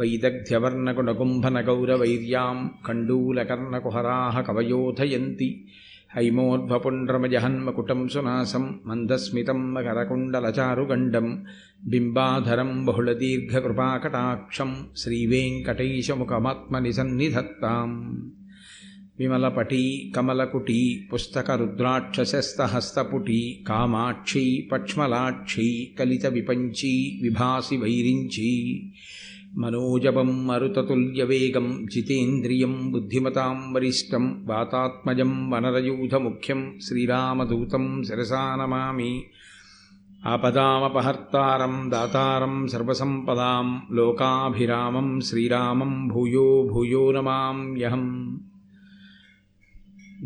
वैदग्ध्यवर्णकुणकुम्भनगौरवैर्यां कण्डूलकर्णकुहराः कवयोधयन्ति हैमोर्ध्वपुण्ड्रमजहन्मकुटं सुनासं मन्दस्मितं मकरकुण्डलचारुगण्डं बिम्बाधरं बहुलदीर्घकृपाकटाक्षं श्रीवेङ्कटैशमुखमात्मनि सन्निधत्ताम् विमलपटी कमलकुटी पुस्तकरुद्राक्षसस्तहस्तपुटी कामाक्षी पक्ष्मलाक्षी कलितविपञ्ची विभासि वैरिञ्ची मनोजवं मरुततुल्यवेगं जितेन्द्रियं बुद्धिमतां वरिष्ठं वातात्मजं वनरयूथमुख्यं श्रीरामदूतं शिरसा नमामि आपदामपहर्तारं दातारं सर्वसम्पदां लोकाभिरामं श्रीरामं भूयो भूयो नमाम्यहम्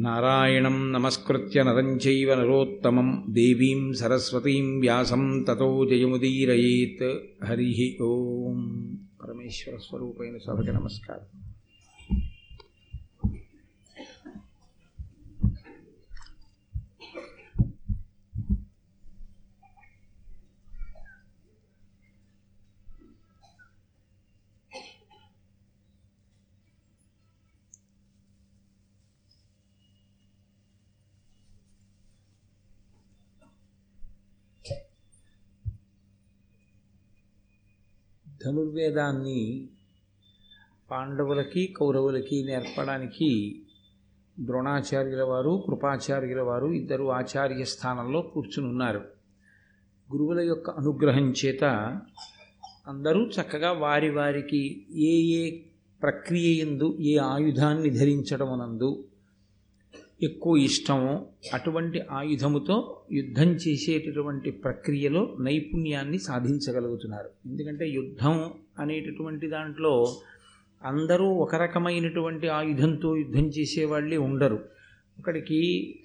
नारायणं नमस्कृत्य नरं चैव नरोत्तमं देवीं सरस्वतीं व्यासं ततो जयमुदीरयेत् हरिः ॐ परमेश्वरस्वरूपेण सभके नमस्कारः ధనుర్వేదాన్ని పాండవులకి కౌరవులకి నేర్పడానికి ద్రోణాచార్యుల వారు కృపాచార్యుల వారు ఇద్దరు ఆచార్య స్థానంలో కూర్చుని ఉన్నారు గురువుల యొక్క అనుగ్రహం చేత అందరూ చక్కగా వారి వారికి ఏ ఏ ప్రక్రియ ఎందు ఏ ఆయుధాన్ని ధరించడమునందు ఎక్కువ ఇష్టమో అటువంటి ఆయుధముతో యుద్ధం చేసేటటువంటి ప్రక్రియలో నైపుణ్యాన్ని సాధించగలుగుతున్నారు. ఎందుకంటే యుద్ధం అనేటటువంటి దాంట్లో అందరూ ఒక రకమైనటువంటి ఆయుధంతో యుద్ధం చేసేవాళ్ళే ఉండరు. ఒకరికి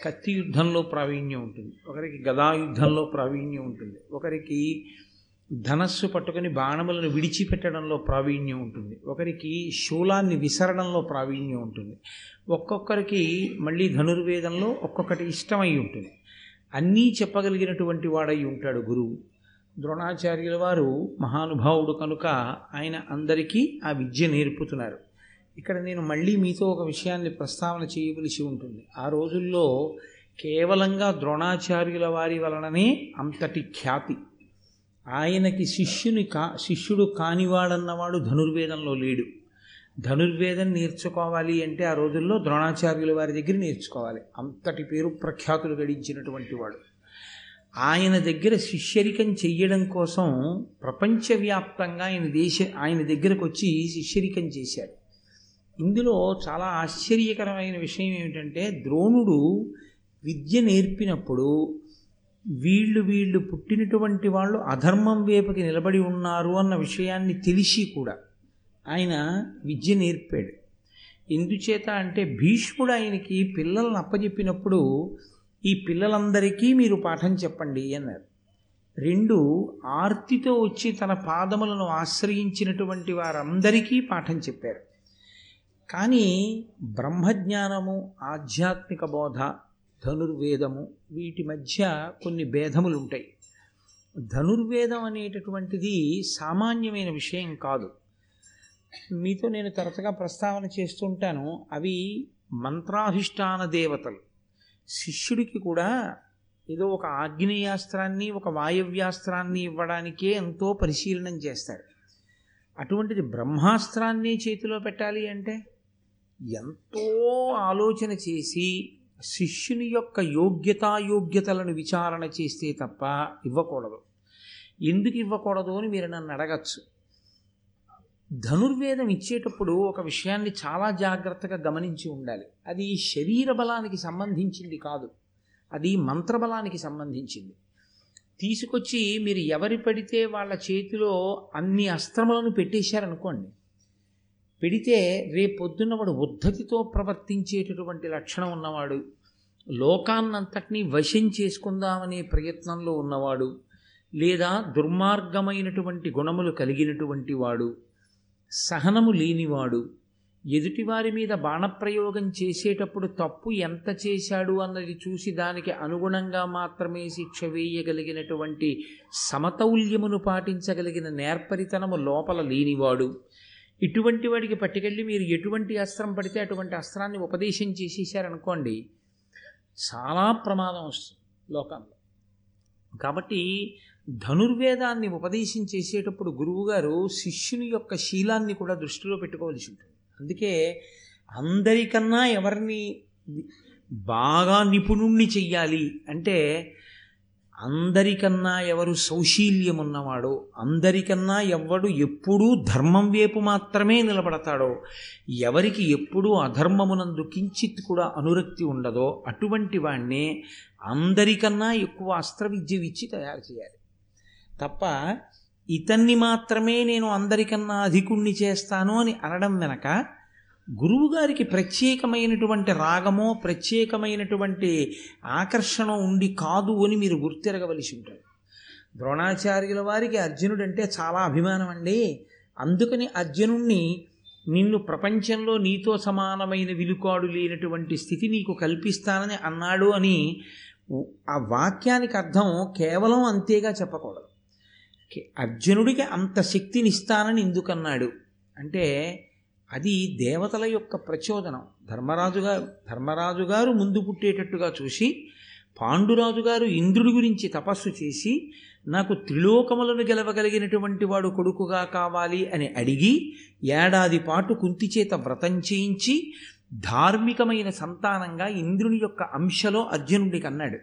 కత్తి యుద్ధంలో ప్రావీణ్యం ఉంటుంది ఒకరికి గదా యుద్ధంలో ప్రావీణ్యం ఉంటుంది ఒకరికి ధనస్సు పట్టుకొని బాణములను విడిచిపెట్టడంలో ప్రావీణ్యం ఉంటుంది. ఒకరికి శూలాన్ని విసరడంలో ప్రావీణ్యం ఉంటుంది. ఒక్కొక్కరికి మళ్ళీ ధనుర్వేదంలో ఒక్కొక్కటి ఇష్టమై ఉంటుంది. అన్నీ చెప్పగలిగినటువంటి వాడై ఉంటాడు గురువు. ద్రోణాచార్యుల వారు మహానుభావుడు కనుక ఆయన అందరికీ ఆ విద్య నేర్పుతున్నారు. ఇక్కడ నేను మళ్ళీ మీతో ఒక విషయాన్ని ప్రస్తావన చేయవలసి ఉంటుంది. ఆ రోజుల్లో కేవలంగా ద్రోణాచార్యుల వారి వలననే అంతటి ఖ్యాతి ఆయనకి శిష్యుని కా శిష్యుడు కానివాడన్నవాడు ధనుర్వేదంలో లేడు. ధనుర్వేదం నేర్చుకోవాలి అంటే ఆ రోజుల్లో ద్రోణాచార్యుల వారి దగ్గర నేర్చుకోవాలి. అంతటి పేరు ప్రఖ్యాతులు గడించినటువంటి వాడు. ఆయన దగ్గర శిష్యరికం చెయ్యడం కోసం ప్రపంచవ్యాప్తంగా ఆయన దేశ ఆయన దగ్గరకు వచ్చి శిష్యరికం చేశాడు. ఇందులో చాలా ఆశ్చర్యకరమైన విషయం ఏమిటంటే ద్రోణుడు విద్య నేర్పినప్పుడు వీళ్ళు వీళ్ళు పుట్టినటువంటి వాళ్ళు అధర్మం వేపకి నిలబడి ఉన్నారు అన్న విషయాన్ని తెలిసి కూడా ఆయన విద్య నేర్పాడు. ఎందుచేత అంటే భీష్ముడు ఆయనకి పిల్లలను అప్పచెప్పినప్పుడు ఈ పిల్లలందరికీ మీరు పాఠం చెప్పండి అన్నారు. రెండు ఆర్తితో వచ్చి తన పాదములను ఆశ్రయించినటువంటి వారందరికీ పాఠం చెప్పారు. కానీ బ్రహ్మజ్ఞానము ఆధ్యాత్మిక బోధ ధనుర్వేదము వీటి మధ్య కొన్ని భేదములు ఉంటాయి ధనుర్వేదం అనేటటువంటిది సామాన్యమైన విషయం కాదు. మీతో నేను తరచుగా ప్రస్తావన చేస్తుంటాను అవి మంత్రాధిష్టాన దేవతలు. శిష్యుడికి కూడా ఏదో ఒక ఆగ్నేయాస్త్రాన్ని ఒక వాయవ్యాస్త్రాన్ని ఇవ్వడానికే ఎంతో పరిశీలనం చేస్తారు. అటువంటిది బ్రహ్మాస్త్రాన్ని చేతిలో పెట్టాలి అంటే ఎంతో ఆలోచన చేసి శిష్యుని యొక్క యోగ్యతాయోగ్యతలను విచారణ చేస్తే తప్ప ఇవ్వకూడదు. ఎందుకు ఇవ్వకూడదు అని మీరు నన్ను అడగచ్చు. ధనుర్వేదం ఇచ్చేటప్పుడు ఒక విషయాన్ని చాలా జాగ్రత్తగా గమనించి ఉండాలి. అది శరీర బలానికి సంబంధించింది కాదు. అది మంత్రబలానికి సంబంధించింది. తీసుకొచ్చి మీరు ఎవరి పడితే వాళ్ళ చేతిలో అన్ని అస్త్రములను పెట్టేశారనుకోండి పెడితే రేపొద్దున్న వాడు ఉద్ధతితో ప్రవర్తించేటటువంటి లక్షణం ఉన్నవాడు లోకాన్నంతటినీ వశం చేసుకుందామనే ప్రయత్నంలో ఉన్నవాడు లేదా దుర్మార్గమైనటువంటి గుణములు కలిగినటువంటి వాడు సహనము లేనివాడు ఎదుటివారి మీద బాణప్రయోగం చేసేటప్పుడు తప్పు ఎంత చేశాడు అన్నది చూసి దానికి అనుగుణంగా మాత్రమే శిక్ష వేయగలిగినటువంటి సమతౌల్యమును పాటించగలిగిన నేర్పరితనము లోపల లేనివాడు. ఇటువంటి వాడికి పట్టుకెళ్ళి మీరు ఎటువంటి అస్త్రం పడితే అటువంటి అస్త్రాన్ని ఉపదేశం చేసేసారనుకోండి చాలా ప్రమాదం వస్తుంది లోకంలో. కాబట్టి ధనుర్వేదాన్ని ఉపదేశం చేసేటప్పుడు గురువుగారు శిష్యుని యొక్క శీలాన్ని కూడా దృష్టిలో పెట్టుకోవలసి ఉంటుంది. అందుకే అందరికన్నా ఎవరిని బాగా నిపుణుణ్ణి చెయ్యాలి అంటే అందరికన్నా ఎవరు సౌశీల్యమున్నవాడో అందరికన్నా ఎవడు ఎప్పుడూ ధర్మం వైపు మాత్రమే నిలబడతాడో ఎవరికి ఎప్పుడూ అధర్మమునందు కించిత్ కూడా అనురక్తి ఉండదో అటువంటి వాణ్ణే అందరికన్నా ఎక్కువ అస్త్ర విద్య ఇచ్చి తయారు చేయాలి. తప్ప ఇతన్ని మాత్రమే నేను అందరికన్నా అధికుణ్ణి చేస్తాను అని అనడం వెనక గురువుగారికి ప్రత్యేకమైనటువంటి రాగమో ప్రత్యేకమైనటువంటి ఆకర్షణ ఉండి కాదు అని మీరు గుర్తిరగవలసి ఉంటుంది. ద్రోణాచార్యుల వారికి అర్జునుడు అంటే చాలా అభిమానం అండి అందుకని అర్జునుణ్ణి నిన్ను ప్రపంచంలో నీతో సమానమైన విలుకాడు లేనటువంటి స్థితి నీకు కల్పిస్తానని అన్నాడు అని ఆ వాక్యానికి అర్థం కేవలం అంతేగా చెప్పకూడదు. అర్జునుడికి అంత శక్తినిస్తానని ఎందుకన్నాడు? అంటే అది దేవతల యొక్క ప్రచోదనం. ధర్మరాజు గారు ధర్మరాజు గారు ముందు పుట్టేటట్టుగా చూసి పాండురాజు గారు ఇంద్రుడి గురించి తపస్సు చేసి నాకు త్రిలోకములను గెలవగలిగినటువంటి వాడు కొడుకుగా కావాలి అని అడిగి ఏడాది పాటు కుంతి చేత వ్రతం చేయించి ధార్మికమైన సంతానంగా ఇంద్రుని యొక్క అంశలో అర్జునుడికి అన్నాడు.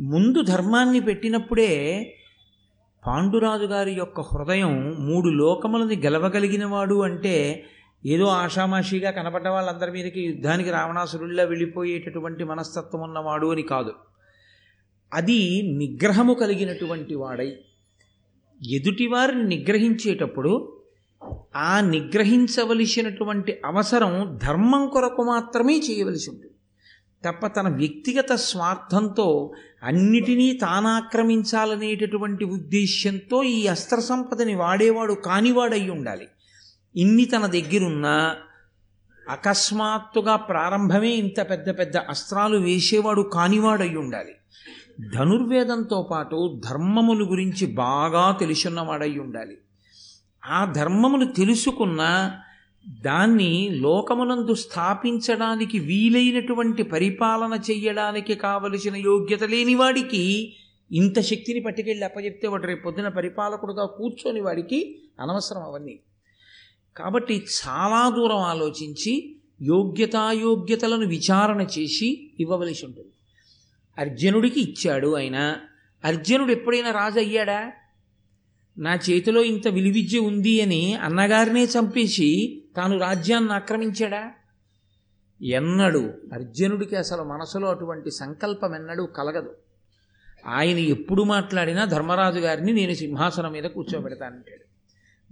ముందు ధర్మాన్ని పెట్టినప్పుడే పాండురాజు గారి యొక్క హృదయం మూడు లోకములని గెలవగలిగినవాడు అంటే ఏదో ఆషామాషిగా కనపడ్డ వాళ్ళందరి మీదకి యుద్ధానికి రావణాసురుల్లా వెళ్ళిపోయేటటువంటి మనస్తత్వం ఉన్నవాడు అని కాదు. అది నిగ్రహము కలిగినటువంటి వాడై ఎదుటివారిని నిగ్రహించేటప్పుడు ఆ నిగ్రహించవలసినటువంటి అవసరం ధర్మం కొరకు మాత్రమే చేయవలసి ఉంటుంది. తప్ప తన వ్యక్తిగత స్వార్థంతో అన్నిటినీ తానాక్రమించాలనేటటువంటి ఉద్దేశ్యంతో ఈ అస్త్ర సంపదని వాడేవాడు కానివాడై ఉండాలి ఇన్ని తన దగ్గరున్నా అకస్మాత్తుగా ప్రారంభమే ఇంత పెద్ద పెద్ద అస్త్రాలు వేసేవాడు కానివాడై ఉండాలి ధనుర్వేదంతో పాటు ధర్మములు గురించి బాగా తెలుసున్నవాడై ఉండాలి ఆ ధర్మమును తెలుసుకున్న దాన్ని లోకమునందు స్థాపించడానికి వీలైనటువంటి పరిపాలన చెయ్యడానికి కావలసిన యోగ్యత లేని వాడికి ఇంత శక్తిని పట్టుకెళ్ళి అప్పచెప్తే వాడు రేపు పొద్దున పరిపాలకుడుగా కూర్చొని వాడికి అనవసరం అవన్నీ. కాబట్టి చాలా దూరం ఆలోచించి యోగ్యతాయోగ్యతలను విచారణ చేసి ఇవ్వవలసి ఉంటుంది. అర్జునుడికి ఇచ్చాడు ఆయన అర్జునుడు ఎప్పుడైనా రాజు అయ్యాడా? నా చేతిలో ఇంత విలువిద్య ఉంది అని అన్నగారినే చంపేసి తాను రాజ్యాన్ని ఆక్రమించాడా? ఎన్నడు అర్జునుడికి అసలు మనసులో అటువంటి సంకల్పం ఎన్నడూ కలగదు. ఆయన ఎప్పుడు మాట్లాడినా ధర్మరాజు గారిని నేను సింహాసనం మీద కూర్చోబెడతానంటాడు.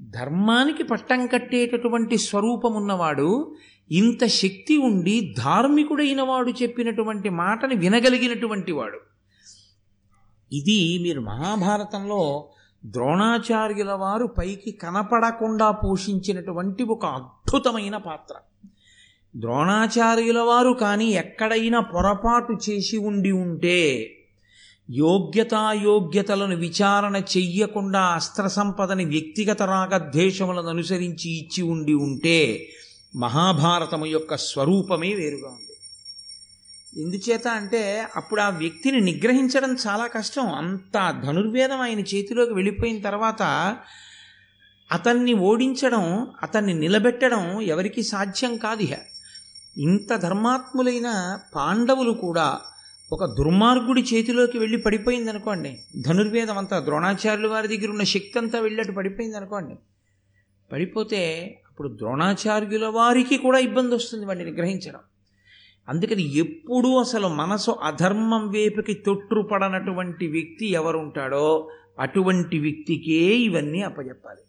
ధర్మానికి పట్టం కట్టేటటువంటి స్వరూపం ఉన్నవాడు ఇంత శక్తి ఉండి ధార్మికుడైన వాడు చెప్పినటువంటి మాటని వినగలిగినటువంటి వాడు ఇది మీరు మహాభారతంలో ద్రోణాచార్యుల వారు పైకి కనపడకుండా పోషించినటువంటి ఒక అద్భుతమైన పాత్ర. ద్రోణాచార్యుల వారు కానీ ఎక్కడైనా పొరపాటు చేసి ఉండి ఉంటే యోగ్యతాయోగ్యతలను విచారణ చెయ్యకుండా అస్త్ర సంపదని వ్యక్తిగత రాగద్వేషములను అనుసరించి ఇచ్చి ఉండి ఉంటే మహాభారతము యొక్క స్వరూపమే వేరుగా ఉంది. ఎందుచేత అంటే అప్పుడు ఆ వ్యక్తిని నిగ్రహించడం చాలా కష్టం. అంత ధనుర్వేదం ఆయన చేతిలోకి వెళ్ళిపోయిన తర్వాత అతన్ని ఓడించడం అతన్ని నిలబెట్టడం ఎవరికి సాధ్యం కాదు ఇంత ధర్మాత్ములైన పాండవులు కూడా ఒక దుర్మార్గుడి చేతిలోకి వెళ్ళి పడిపోయింది అనుకోండి ధనుర్వేదం అంతా ద్రోణాచార్యుల వారి దగ్గర ఉన్న శక్తి అంతా వెళ్ళట్టు పడిపోయింది అనుకోండి పడిపోతే అప్పుడు ద్రోణాచార్యుల వారికి కూడా ఇబ్బంది వస్తుంది వాడిని గ్రహించడం అందుకని ఎప్పుడూ అసలు మనసు అధర్మం వేపుకి తొట్టుపడనటువంటి వ్యక్తి ఎవరు ఉంటాడో అటువంటి వ్యక్తికే ఇవన్నీ అప్పచెప్పాలి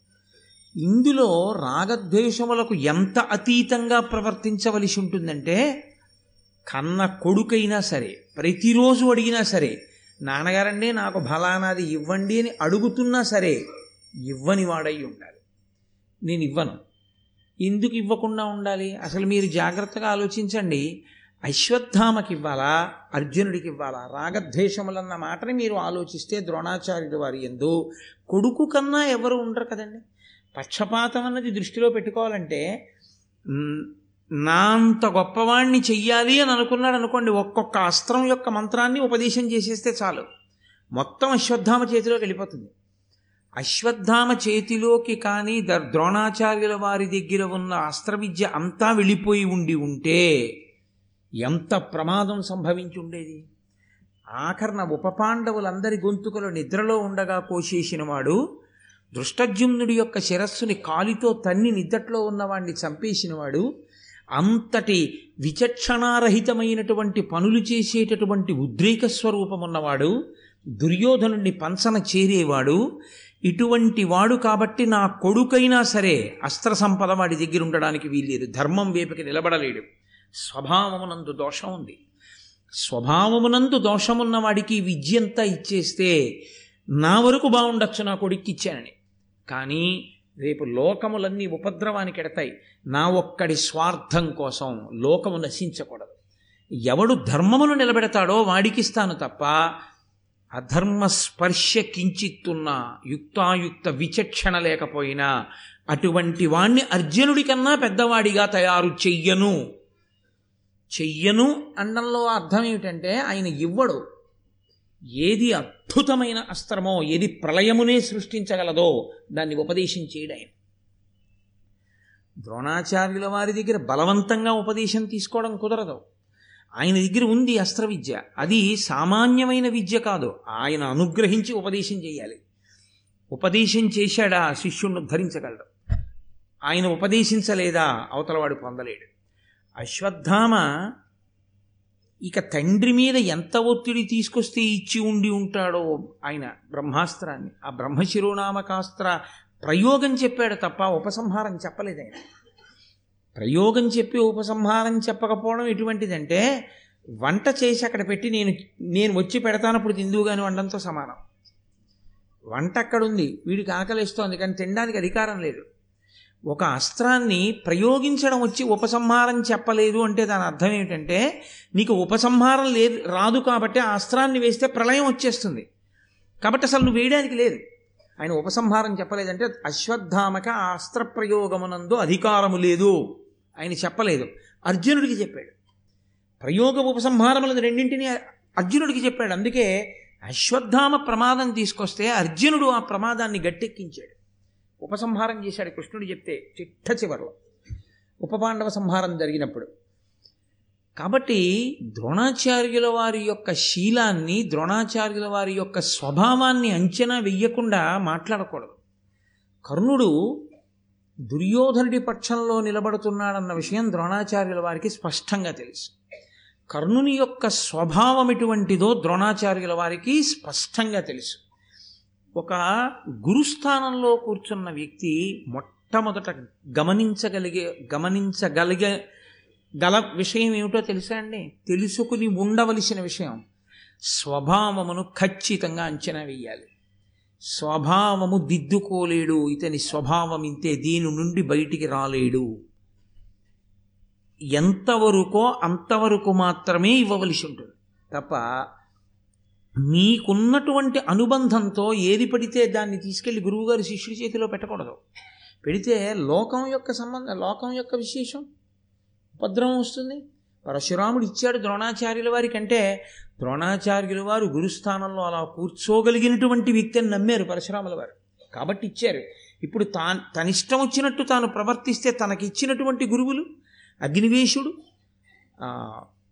ఇందులో రాగద్వేషములకు ఎంత అతీతంగా ప్రవర్తించవలసి ఉంటుందంటే కన్న కొడుకైనా సరే ప్రతిరోజు అడిగినా సరే నాన్నగారండి నాకు ఫలానాది ఇవ్వండి అని అడుగుతున్నా సరే ఇవ్వని వాడై ఉండాలి. నేను ఇవ్వను. ఎందుకు ఇవ్వకుండా ఉండాలి? అసలు మీరు జాగ్రత్తగా ఆలోచించండి. అశ్వత్థామకి ఇవ్వాలా? అర్జునుడికి ఇవ్వాలా? రాగద్వేషములన్న మాటని మీరు ఆలోచిస్తే ద్రోణాచార్యుడు వారి ఎందు కొడుకు కన్నా ఎవరు ఉండరు కదండి. పక్షపాతం అన్నది దృష్టిలో పెట్టుకోవాలంటే నా అంత గొప్పవాణ్ణి చెయ్యాలి అని అనుకున్నాడు అనుకోండి ఒక్కొక్క అస్త్రం యొక్క మంత్రాన్ని ఉపదేశం చేసేస్తే చాలు. మొత్తం అశ్వత్థామ చేతిలోకి వెళ్ళిపోతుంది. అశ్వత్థామ చేతిలోకి కానీ ద ద్రోణాచార్యుల వారి దగ్గర ఉన్న అస్త్ర విద్య అంతా వెళ్ళిపోయి ఉండి ఉంటే ఎంత ప్రమాదం సంభవించి ఉండేది ఆఖరణ ఉపపాండవులందరి గొంతుకలు నిద్రలో ఉండగా కోసేసిన వాడు దృష్టజ్యుమ్నుడి యొక్క శిరస్సుని కాలితో తన్ని నిద్దట్లో ఉన్నవాడిని చంపేసినవాడు అంతటి విచక్షణారహితమైనటువంటి పనులు చేసేటటువంటి ఉద్రేక స్వరూపం ఉన్నవాడు దుర్యోధనుడిని పంచన చేరేవాడు ఇటువంటి వాడు కాబట్టి నా కొడుకైనా సరే అస్త్ర సంపద వాడి దగ్గర ఉండడానికి వీల్లేదు. ధర్మం వేపకి నిలబడలేడు. స్వభావమునందు దోషం ఉంది. స్వభావమునందు దోషమున్న వాడికి విద్యంతా ఇచ్చేస్తే నా వరకు బాగుండొచ్చు నా కొడుక్కి ఇచ్చానని. కానీ రేపు లోకములన్నీ ఉపద్రవానికి ఎడతాయి. నా ఒక్కడి స్వార్థం కోసం లోకము నశించకూడదు. ఎవడు ధర్మమును నిలబెడతాడో వాడికిస్తాను తప్ప అధర్మ స్పర్శ కించిత్తున్న యుక్తాయుక్త విచక్షణ లేకపోయినా అటువంటి వాణ్ణి అర్జునుడి కన్నా పెద్దవాడిగా తయారు చెయ్యను. చెయ్యను అండంలో అర్థం ఏమిటంటే ఆయన ఇవ్వడు. ఏది అద్భుతమైన అస్త్రమో ఏది ప్రళయమునే సృష్టించగలదో దాన్ని ఉపదేశం చేయడు ఆయన. ద్రోణాచార్యుల వారి దగ్గర బలవంతంగా ఉపదేశం తీసుకోవడం కుదరదు. ఆయన దగ్గర ఉంది అస్త్ర విద్య. అది సామాన్యమైన విద్య కాదు. ఆయన అనుగ్రహించి ఉపదేశం చేయాలి. ఉపదేశం చేశాడా శిష్యుణ్ణి ధరించగలడు ఆయన ఉపదేశించలేదా? అవతలవాడు పొందలేడు. అశ్వత్థామ ఇక తండ్రి మీద ఎంత ఒత్తిడి తీసుకొస్తే ఇచ్చి ఉండి ఉంటాడో ఆయన బ్రహ్మాస్త్రాన్ని ఆ బ్రహ్మశిరోనామకాస్త్ర ప్రయోగం చెప్పాడు తప్ప ఉపసంహారం చెప్పలేదు ఆయన. ప్రయోగం చెప్పి ఉపసంహారం చెప్పకపోవడం ఎటువంటిదంటే వంట చేసి అక్కడ పెట్టి నేను నేను వచ్చి పెడతానప్పుడు తిందువు కానీ వండంతో సమానం. వంట అక్కడుంది వీడికి ఆకలిస్తోంది కానీ తినడానికి అధికారం లేదు. ఒక అస్త్రాన్ని ప్రయోగించడం వచ్చి ఉపసంహారం చెప్పలేదు అంటే దాని అర్థం ఏమిటంటే నీకు ఉపసంహారం లేదు రాదు కాబట్టి ఆ అస్త్రాన్ని వేస్తే ప్రళయం వచ్చేస్తుంది. కాబట్టి అసలు నువ్వు వేయడానికి లేదు. ఆయన ఉపసంహారం చెప్పలేదంటే అశ్వత్థామక ఆ అస్త్ర ప్రయోగమునందు అధికారము లేదు. ఆయన చెప్పలేదు. అర్జునుడికి చెప్పాడు. ప్రయోగ ఉపసంహారములను రెండింటినీ అర్జునుడికి చెప్పాడు. అందుకే అశ్వత్థామ ప్రమాదం తీసుకొస్తే అర్జునుడు ఆ ప్రమాదాన్ని గట్టెక్కించాడు. ఉపసంహారం చేశాడు కృష్ణుడు చెప్తే చిట్ట చివరిలో. ఉపపాండవ సంహారం జరిగినప్పుడు. కాబట్టి ద్రోణాచార్యుల వారి యొక్క శీలాన్ని ద్రోణాచార్యుల వారి యొక్క స్వభావాన్ని అంచనా వెయ్యకుండా మాట్లాడకూడదు. కర్ణుడు దుర్యోధనుడి పక్షంలో నిలబడుతున్నాడన్న విషయం ద్రోణాచార్యుల వారికి స్పష్టంగా తెలుసు. కర్ణుని యొక్క స్వభావం ఎటువంటిదో ద్రోణాచార్యుల వారికి స్పష్టంగా తెలుసు. ఒక గురుస్థానంలో కూర్చున్న వ్యక్తి మొట్టమొదట గమనించగలిగే గమనించగలిగే గల విషయం ఏమిటో తెలుసా అండి? తెలుసుకుని ఉండవలసిన విషయం. స్వభావమును ఖచ్చితంగా అంచనా వేయాలి. స్వభావము దిద్దుకోలేడు ఇతని స్వభావం ఇంతే దీని నుండి బయటికి రాలేడు. ఎంతవరకో అంతవరకు మాత్రమే ఇవ్వవలసి ఉంటుంది. తప్ప మీకున్నటువంటి అనుబంధంతో ఏది పడితే దాన్ని తీసుకెళ్ళి గురువుగారి శిష్యుడి చేతిలో పెట్టకూడదు. పెడితే లోకం యొక్క సంబంధం లోకం యొక్క విశేషం? ఉపద్రవం వస్తుంది. పరశురాముడు ఇచ్చాడు ద్రోణాచార్యుల వారి కంటే ద్రోణాచార్యుల వారు గురుస్థానంలో అలా కూర్చోగలిగినటువంటి వ్యక్తి అని నమ్మారు పరశురాముల వారు. కాబట్టి ఇచ్చారు. ఇప్పుడు తా తనిష్టం వచ్చినట్టు తాను ప్రవర్తిస్తే తనకిచ్చినటువంటి గురువులు అగ్నివేశుడు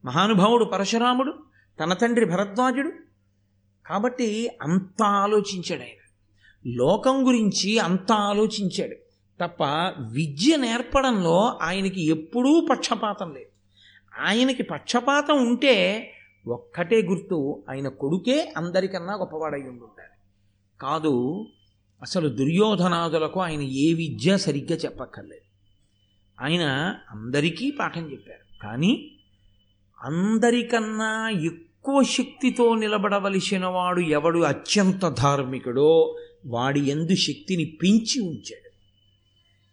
మహానుభావుడు పరశురాముడు తన తండ్రి భరద్వాజుడు కాబట్టి అంత ఆలోచించాడు ఆయన. లోకం గురించి అంత ఆలోచించాడు. తప్ప విద్య నేర్పడంలో ఆయనకి ఎప్పుడూ పక్షపాతం లేదు. ఆయనకి పక్షపాతం ఉంటే ఒక్కటే గుర్తు ఆయన కొడుకే అందరికన్నా గొప్పవాడై ఉండాలి కాదు అసలు దుర్యోధనాదులకు ఆయన ఏ విద్య సరిగ్గా చెప్పక్కర్లేదు. ఆయన అందరికీ పాఠం చెప్పారు. కానీ అందరికన్నా ఎక్కువ శక్తితో నిలబడవలసిన వాడు ఎవడు అత్యంత ధార్మికుడో వాడి ఎందు శక్తిని పెంచి ఉంచాడు.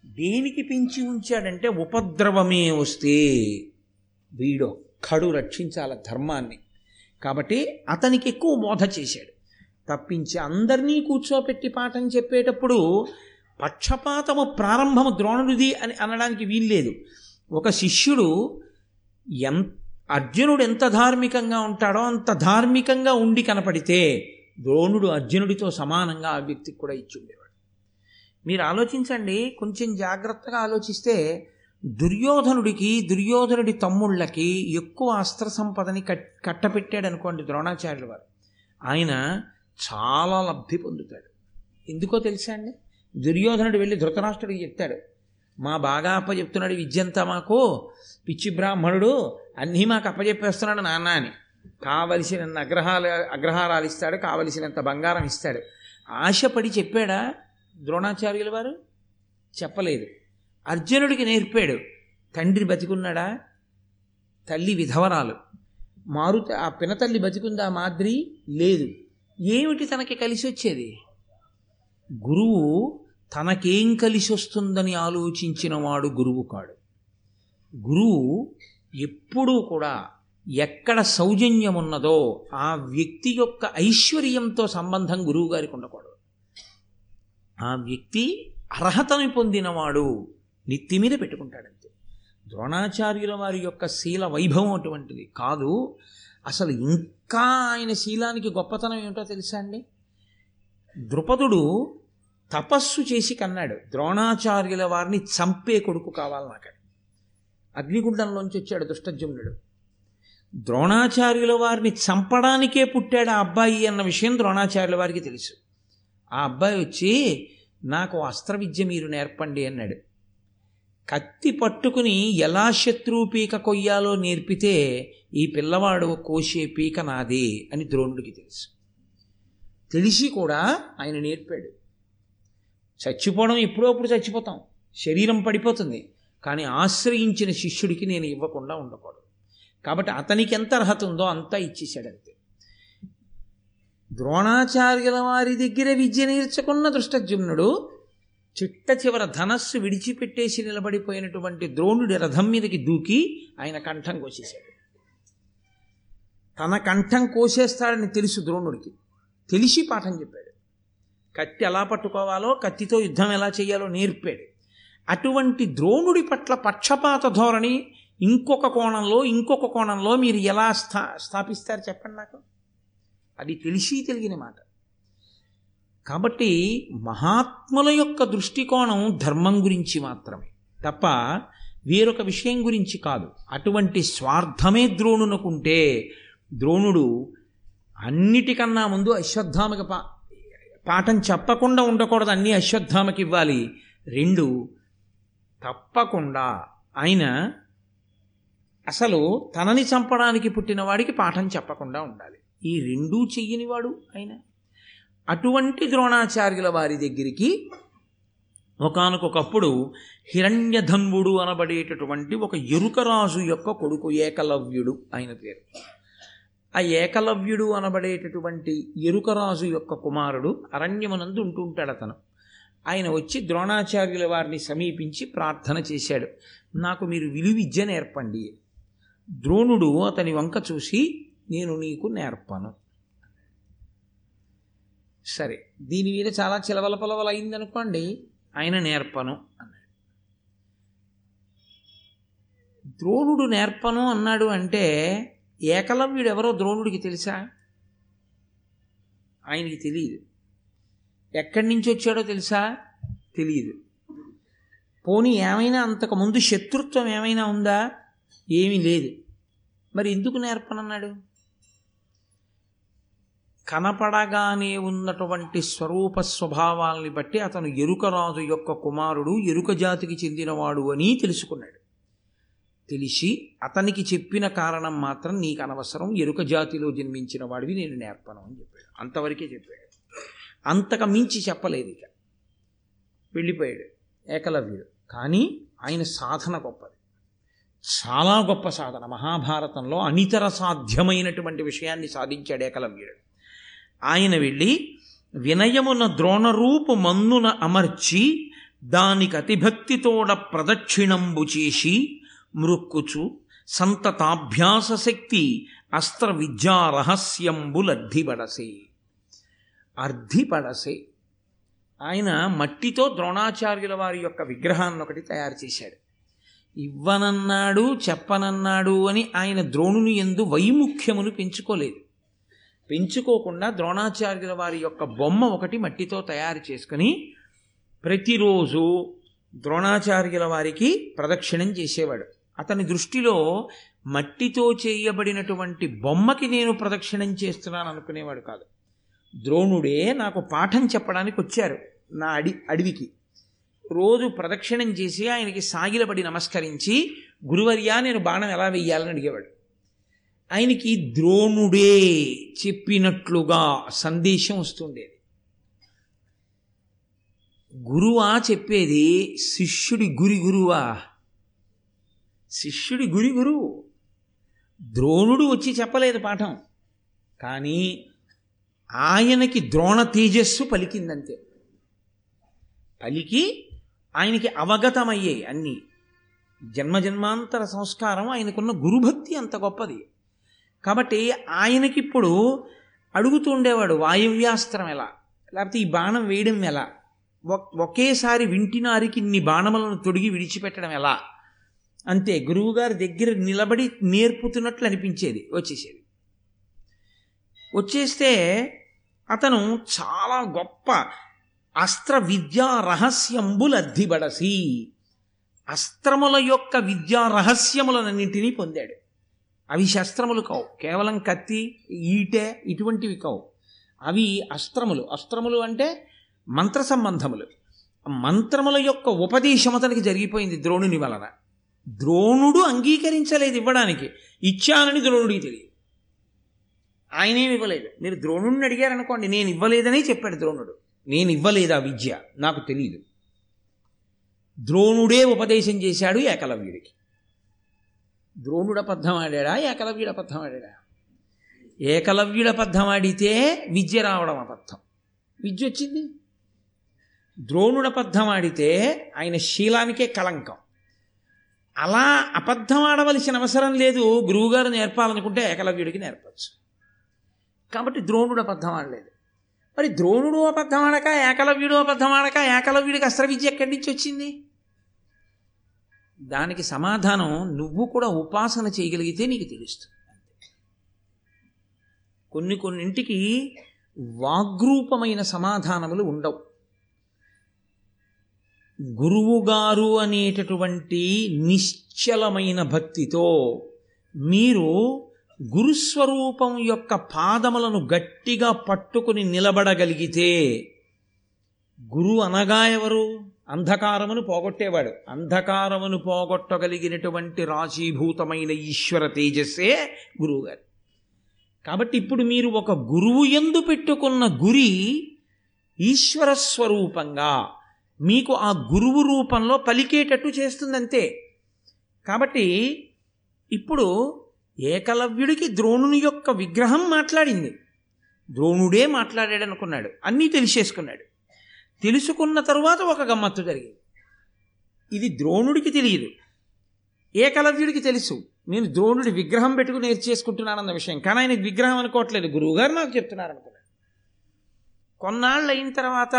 దేనికి పెంచి ఉంచాడంటే ఉపద్రవమే వస్తే వీడొక్కడు రక్షించాల ధర్మాన్ని. కాబట్టి అతనికి ఎక్కువ బోధ చేశాడు. తప్పించి అందరినీ కూర్చోపెట్టి పాఠం చెప్పేటప్పుడు పక్షపాతము ప్రారంభము ద్రోణుడిది అని అనడానికి వీల్లేదు. ఒక శిష్యుడు ఎంత అర్జునుడు ఎంత ధార్మికంగా ఉంటాడో అంత ధార్మికంగా ఉండి కనపడితే ద్రోణుడు అర్జునుడితో సమానంగా ఆ వ్యక్తికి కూడా ఇచ్చి ఉండేవాడు. మీరు ఆలోచించండి కొంచెం జాగ్రత్తగా ఆలోచిస్తే దుర్యోధనుడికి దుర్యోధనుడి తమ్ముళ్ళకి ఎక్కువ అస్త్ర సంపదని కట్ కట్టపెట్టాడు అనుకోండి ద్రోణాచార్యుల వారు. ఆయన చాలా లబ్ధి పొందుతాడు. ఎందుకో తెలుసా అండి? దుర్యోధనుడు వెళ్ళి ధృతరాష్ట్రుడికి చెప్తాడు మా బాగా అప్పచెప్తున్నాడు విద్యంతా మాకు పిచ్చి బ్రాహ్మణుడు అన్నీ మాకు అప్పచెప్పేస్తున్నాడు నాన్న అని. కావలసిన అగ్రహాలు అగ్రహారాలు ఇస్తాడు కావలసినంత బంగారం ఇస్తాడు. ఆశపడి చెప్పాడా ద్రోణాచార్యుల వారు? చెప్పలేదు. అర్జునుడికి నేర్పాడు. తండ్రి బతికున్నాడా? తల్లి విధవరాలు. మారుత ఆ పినతల్లి బతికుందా మాదిరి? లేదు. ఏమిటి తనకి కలిసి వచ్చేది గురువు తనకేం కలిసి వస్తుందని ఆలోచించిన వాడు గురువు కాడు. గురువు ఎప్పుడూ కూడా ఎక్కడ సౌజన్యం ఉన్నదో ఆ వ్యక్తి యొక్క ఐశ్వర్యంతో సంబంధం గురువుగారికి ఉండకూడదు. ఆ వ్యక్తి అర్హతని పొందినవాడు నెత్తి మీద పెట్టుకుంటాడంతే. ద్రోణాచార్యుల వారి యొక్క శీల వైభవం అటువంటిది కాదు. అసలు ఇంకా ఆయన శీలానికి గొప్పతనం ఏమిటో తెలుసా అండి? ద్రుపదుడు తపస్సు చేసి కన్నాడు. ద్రోణాచార్యుల వారిని చంపే కొడుకు కావాలి నాకని. అగ్నిగుండంలోంచి వచ్చాడు దుష్టజుమ్నుడు. ద్రోణాచార్యుల వారిని చంపడానికే పుట్టాడు ఆ అబ్బాయి అన్న విషయం ద్రోణాచార్యుల వారికి తెలుసు. ఆ అబ్బాయి వచ్చి నాకు అస్త్ర విద్య మీరు నేర్పండి అన్నాడు. కత్తి పట్టుకుని ఎలా శత్రువు పీక కొయ్యాలో నేర్పితే ఈ పిల్లవాడు కోసే పీక నాదే అని ద్రోణుడికి తెలుసు. తెలిసి కూడా ఆయన నేర్పాడు. చచ్చిపోవడం ఎప్పుడో అప్పుడు చచ్చిపోతాం. శరీరం పడిపోతుంది. కానీ ఆశ్రయించిన శిష్యుడికి నేను ఇవ్వకుండా ఉండకూడదు. కాబట్టి అతనికి ఎంత అర్హత ఉందో అంతా ఇచ్చేశాడంతే ద్రోణాచార్యుల వారి దగ్గర విద్య నేర్చుకున్న దృష్టజుమ్నుడు చిట్ట చివర ధనస్సు విడిచిపెట్టేసి నిలబడిపోయినటువంటి ద్రోణుడి రథం మీదకి దూకి ఆయన కంఠం కోసేశాడు. తన కంఠం కోసేస్తాడని తెలుసు ద్రోణుడికి. తెలిసి పాఠం చెప్పాడు. కత్తి ఎలా పట్టుకోవాలో కత్తితో యుద్ధం ఎలా చేయాలో నేర్పాడు. అటువంటి ద్రోణుడి పట్ల పక్షపాత ధోరణి ఇంకొక కోణంలో ఇంకొక కోణంలో మీరు ఎలా స్థా స్థాపిస్తారు చెప్పండి నాకు? అది తెలిసి తెలియని మాట. కాబట్టి మహాత్ముల యొక్క దృష్టికోణం ధర్మం గురించి మాత్రమే. తప్ప వేరొక విషయం గురించి కాదు. అటువంటి స్వార్థమే ద్రోణునకుంటే ద్రోణుడు అన్నిటికన్నా ముందు అశ్వత్థామకి పా పాఠం చెప్పకుండా ఉండకూడదు. అన్నీ అశ్వత్థామకి ఇవ్వాలి. రెండు తప్పకుండా. ఆయన అసలు తనని చంపడానికి పుట్టిన వాడికి పాఠం చెప్పకుండా ఉండాలి. ఈ రెండూ చెయ్యనివాడు ఆయన అటువంటి ద్రోణాచార్యుల వారి దగ్గరికి ఒకనకొకప్పుడు హిరణ్యధన్వుడు అనబడేటటువంటి ఒక ఎరుకరాజు యొక్క కొడుకు ఏకలవ్యుడు ఆయన పేరు. ఆ ఏకలవ్యుడు అనబడేటటువంటి ఎరుకరాజు యొక్క కుమారుడు అరణ్యమునందు ఉంటుంటాడు అతను ఆయన వచ్చి ద్రోణాచార్యుల వారిని సమీపించి ప్రార్థన చేశాడు. నాకు మీరు విలువిద్య నేర్పండి. ద్రోణుడు అతని వంక చూసి నేను నీకు నేర్పను. సరే దీని మీద చాలా చిలవల పొలవల అయిందనుకోండి ఆయన నేర్పను అన్నాడు. ద్రోణుడు నేర్పను అన్నాడు అంటే ఏకలవ్యుడు ఎవరో ద్రోణుడికి తెలుసా? ఆయనకి తెలియదు. ఎక్కడి నుంచి వచ్చాడో తెలుసా? తెలియదు పోనీ ఏమైనా అంతకుముందు శత్రుత్వం ఏమైనా ఉందా? ఏమీ లేదు. మరి ఎందుకు నేర్పనన్నాడు? కనపడగానే ఉన్నటువంటి స్వరూప స్వభావాల్ని బట్టి అతను ఎరుకరాజు యొక్క కుమారుడు ఎరుక జాతికి చెందినవాడు అని తెలుసుకున్నాడు. తెలిసి అతనికి చెప్పిన కారణం మాత్రం నీకు అనవసరం ఎరుక జాతిలో జన్మించిన వాడివి నేను నేర్పను అని చెప్పాడు. అంతవరకే చెప్పాడు. అంతక మించి చెప్పలేదు ఇక. వెళ్ళిపోయాడు ఏకలవ్యుడు. కానీ ఆయన సాధన గొప్పది. చాలా గొప్ప సాధన. మహాభారతంలో అనితర సాధ్యమైనటువంటి విషయాన్ని సాధించాడు ఏకలవ్యుడు. ఆయన వెళ్ళి వినయమున ద్రోణరూపు మన్నున అమర్చి దానికి అతిభక్తితోడ ప్రదక్షిణంబు చేసి మృక్కుచు సంతతాభ్యాస శక్తి అస్త్ర విద్యా రహస్యంబులడ్డిబడసే అర్ధిపడసే. ఆయన మట్టితో ద్రోణాచార్యుల వారి యొక్క విగ్రహాన్ని ఒకటి తయారు చేశాడు. ఇవ్వనన్నాడు చెప్పనన్నాడు అని ఆయన ద్రోణుని ఎందు వైముఖ్యమును పెంచుకోలేదు. పెంచుకోకుండా ద్రోణాచార్యుల వారి యొక్క బొమ్మ ఒకటి మట్టితో తయారు చేసుకుని ప్రతిరోజు ద్రోణాచార్యుల వారికి ప్రదక్షిణం చేసేవాడు. అతని దృష్టిలో మట్టితో చేయబడినటువంటి బొమ్మకి నేను ప్రదక్షిణం చేస్తున్నాను అనుకునేవాడు కాదు. ద్రోణుడే నాకు పాఠం చెప్పడానికి వచ్చారు నా అడి అడవికి. రోజు ప్రదక్షిణం చేసి ఆయనకి సాగిలపడి నమస్కరించి గురువర్యా నేను బాణం ఎలా వెయ్యాలని అడిగేవాడు. ఆయనకి ద్రోణుడే చెప్పినట్లుగా సందేశం వస్తుండేది. గురువా చెప్పేది శిష్యుడి గురి గురువా. శిష్యుడి గురి గురువు. ద్రోణుడు వచ్చి చెప్పలేదు పాఠం. కానీ ఆయనకి ద్రోణ తేజస్సు పలికిందంతే. పలికి ఆయనకి అవగతమయ్యాయి అన్నీ. జన్మజన్మాంతర సంస్కారం ఆయనకున్న గురుభక్తి అంత గొప్పది. కాబట్టి ఆయనకిప్పుడు అడుగుతూ ఉండేవాడు వాయువ్యాస్త్రం ఎలా? లేకపోతే ఈ బాణం వేయడం ఎలా? ఒకేసారి వింటినారికి ఇన్ని బాణములను తొడిగి విడిచిపెట్టడం ఎలా? అంతే గురువుగారి దగ్గర నిలబడి నేర్పుతున్నట్లు అనిపించేది వచ్చేసేది. వచ్చేస్తే అతను చాలా గొప్ప అస్త్ర విద్యా రహస్యంబులు అస్త్రముల యొక్క విద్యా రహస్యములనన్నింటినీ పొందాడు. అవి శస్త్రములు కావు. కేవలం కత్తి ఈటె ఇటువంటివి కావు. అవి అస్త్రములు. అస్త్రములు అంటే మంత్ర సంబంధములు. మంత్రముల యొక్క ఉపదేశం అతనికి జరిగిపోయింది ద్రోణుని వలన. ద్రోణుడు అంగీకరించలేదు ఇవ్వడానికి. ఇచ్చానని ద్రోణుడికి తెలియదు. ఆయనేమి ఇవ్వలేదు. మీరు ద్రోణుడిని అడిగారనుకోండి నేను ఇవ్వలేదని చెప్పాడు ద్రోణుడు. నేను ఇవ్వలేదు ఆ విద్య? నాకు తెలియదు ద్రోణుడే ఉపదేశం చేశాడు ఏకలవ్యుడికి. ద్రోణుడు అబద్ధం ఆడా ఏకలవ్యుడు అబద్ధం ఆడా ఏకలవ్యుడు అబద్ధం ఆడితే విద్య రావడం అబద్ధం. విద్య వచ్చింది. ద్రోణుడు అబద్ధం ఆడితే ఆయన శీలానికే కళంకం. అలా అబద్ధం ఆడవలసిన అవసరం లేదు. గురువుగారు నేర్పాలనుకుంటే ఏకలవ్యుడికి నేర్పచ్చు. కాబట్టి ద్రోణుడు అబద్ధం ఆడలేదు మరి ద్రోణుడు అబద్ధం ఆడక ఏకలవ్యుడు అబద్ధం ఆడక ఏకలవ్యుడికి అస్త్ర విద్య ఎక్కడి నుంచి వచ్చింది? దానికి సమాధానం నువ్వు కూడా ఉపాసన చేయగలిగితే నీకు తెలుస్తుంది. కొన్ని కొన్నింటికి వాగ్రూపమైన సమాధానములు ఉండవు. గురువుగారు అనేటటువంటి నిశ్చలమైన భక్తితో మీరు గురుస్వరూపం యొక్క పాదములను గట్టిగా పట్టుకుని నిలబడగలిగితే గురు అనగా ఎవరు? అంధకారమును పోగొట్టేవాడు. అంధకారమును పోగొట్టగలిగినటువంటి రాశీభూతమైన ఈశ్వర తేజస్సే గురువుగారు. కాబట్టి ఇప్పుడు మీరు ఒక గురువు ఎందు పెట్టుకున్న గురి ఈశ్వర స్వరూపంగా మీకు ఆ గురువు రూపంలో పలికేటట్టు చేస్తుందంతే. కాబట్టి ఇప్పుడు ఏకలవ్యుడికి ద్రోణుని యొక్క విగ్రహం మాట్లాడింది. ద్రోణుడే మాట్లాడాడు అనుకున్నాడు అన్నీ తెలిసేసుకున్నాడు. తెలుసుకున్న తరువాత ఒక గమ్మత్తు జరిగింది. ఇది ద్రోణుడికి తెలియదు. ఏకలవ్యుడికి తెలుసు. నేను ద్రోణుడి విగ్రహం పెట్టుకుని నేర్చేసుకుంటున్నానన్న విషయం. కానీ ఆయన విగ్రహం అనుకోవట్లేదు. గురువుగారు నాకు చెప్తున్నారు అనుకున్నాడు కొన్నాళ్ళు అయిన తర్వాత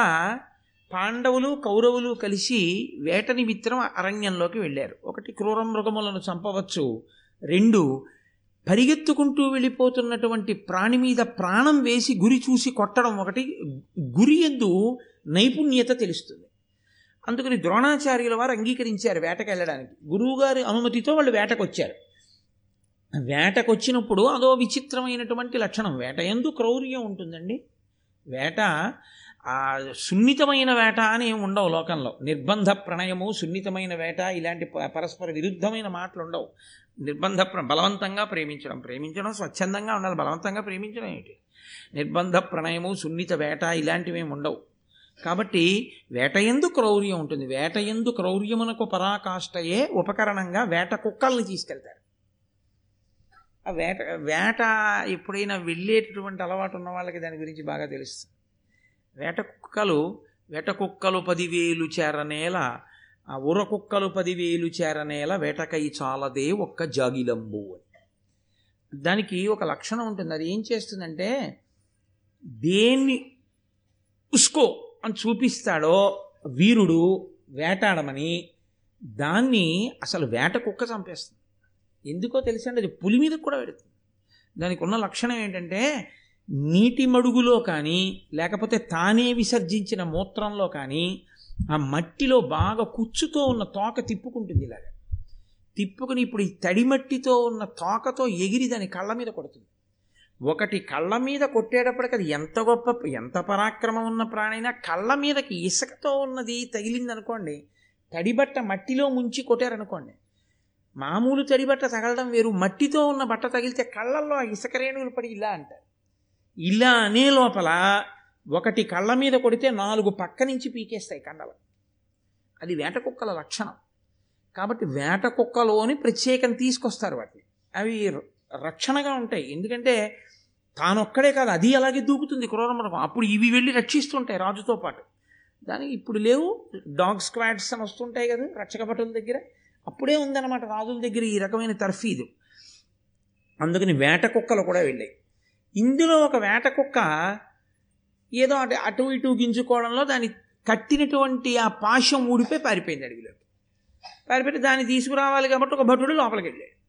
పాండవులు కౌరవులు కలిసి వేట నిమిత్తం అరణ్యంలోకి వెళ్ళారు. ఒకటి క్రూర మృగములను చంపవచ్చు. రెండు పరిగెత్తుకుంటూ వెళ్ళిపోతున్నటువంటి ప్రాణి మీద ప్రాణం వేసి గురి చూసి కొట్టడం ఒకటి గురి ఎందు నైపుణ్యత తెలుస్తుంది. అందుకని ద్రోణాచార్యుల వారు అంగీకరించారు వేటకు వెళ్ళడానికి గురువుగారి అనుమతితో వాళ్ళు వేటకొచ్చారు. వేటకొచ్చినప్పుడు అదో విచిత్రమైనటువంటి లక్షణం వేట ఎందు క్రౌర్యం ఉంటుందండి. వేట ఆ సున్నితమైన వేట అని ఏమి ఉండవు లోకంలో. నిర్బంధ ప్రణయము సున్నితమైన వేట ఇలాంటి ప- పరస్పర విరుద్ధమైన మాటలు ఉండవు నిర్బంధ ప్ర- బలవంతంగా ప్రేమించడం. ప్రేమించడం స్వచ్ఛందంగా ఉండాలి. బలవంతంగా ప్రేమించడం ఏంటి? నిర్బంధ ప్రణయము సున్నిత వేట ఇలాంటివి ఏమి ఉండవు. కాబట్టి వేట ఎందు క్రౌర్యం ఉంటుంది. వేట ఎందు క్రౌర్యమునకు పరాకాష్ఠయే ఉపకరణంగా వేట కుక్కల్ని తీసుకెళ్తారు. ఆ వేట వేట ఎప్పుడైనా వెళ్ళేటటువంటి అలవాటు ఉన్న వాళ్ళకి దాని గురించి బాగా తెలుస్తుంది. వేట కుక్కలు వేట కుక్కలు పదివేలు చేరనేలా ఆ ఉర కుక్కలు పదివేలు చేరనేల వేటకై చాలదే ఒక్క జాగిలంబు అని. దానికి ఒక లక్షణం ఉంటుంది. అది ఏం చేస్తుందంటే దేన్ని ఉస్కో అని చూపిస్తాడో వీరుడు వేటాడమని దాన్ని అసలు వేట కుక్క చంపేస్తుంది. ఎందుకో తెలిసండి అది పులి మీద కూడా పెడుతుంది. దానికి ఉన్న లక్షణం ఏంటంటే నీటి మడుగులో కానీ లేకపోతే తానే విసర్జించిన మూత్రంలో కానీ ఆ మట్టిలో బాగా కుచ్చుతో ఉన్న తోక తిప్పుకుంటుంది ఇలాగ. తిప్పుకుని ఇప్పుడు ఈ తడి మట్టితో ఉన్న తోకతో ఎగిరి దాని కళ్ళ మీద కొడుతుంది. ఒకటి కళ్ళ మీద కొట్టేటప్పటికి అది ఎంత గొప్ప ఎంత పరాక్రమం ఉన్న ప్రాణైనా కళ్ళ మీదకి ఇసుకతో ఉన్నది తగిలిందనుకోండి తడిబట్ట మట్టిలో ముంచి కొట్టారనుకోండి మామూలు తడిబట్ట తగలడం వేరు మట్టితో ఉన్న బట్ట తగిలితే కళ్ళల్లో ఆ ఇసుక రేణువులు పడి ఇలా అంటారు. ఇలా అనే లోపల ఒకటి కళ్ళ మీద కొడితే నాలుగు పక్క నుంచి పీకేస్తాయి కండలు. అది వేట కుక్కల లక్షణం. కాబట్టి వేట కుక్కలోని ప్రత్యేకం తీసుకొస్తారు వాటిని. అవి ర- రక్షణగా ఉంటాయి. ఎందుకంటే తానొక్కడే కాదు అది అలాగే దూకుతుంది క్రూరమృగం. అప్పుడు ఇవి వెళ్ళి రక్షిస్తుంటాయి రాజుతో పాటు. దానికి ఇప్పుడు లేవు డాగ్ స్క్వాడ్స్ అని వస్తుంటాయి కదా రక్షక భటుల దగ్గర. అప్పుడే ఉందన్నమాట రాజుల దగ్గర ఈ రకమైన తర్ఫీదు అందుకని వేట కుక్కలు కూడా వెళ్ళాయి. ఇందులో ఒక వేట కుక్క ఏదో అటు అటు ఇటు గింజుకోవడంలో దాని కట్టినటువంటి ఆ పాశం ఊడిపోయి పారిపోయింది అడవిలోకి. పారిపోయి దాన్ని తీసుకురావాలి కాబట్టి ఒక భటుడు లోపలికి వెళ్ళాడు.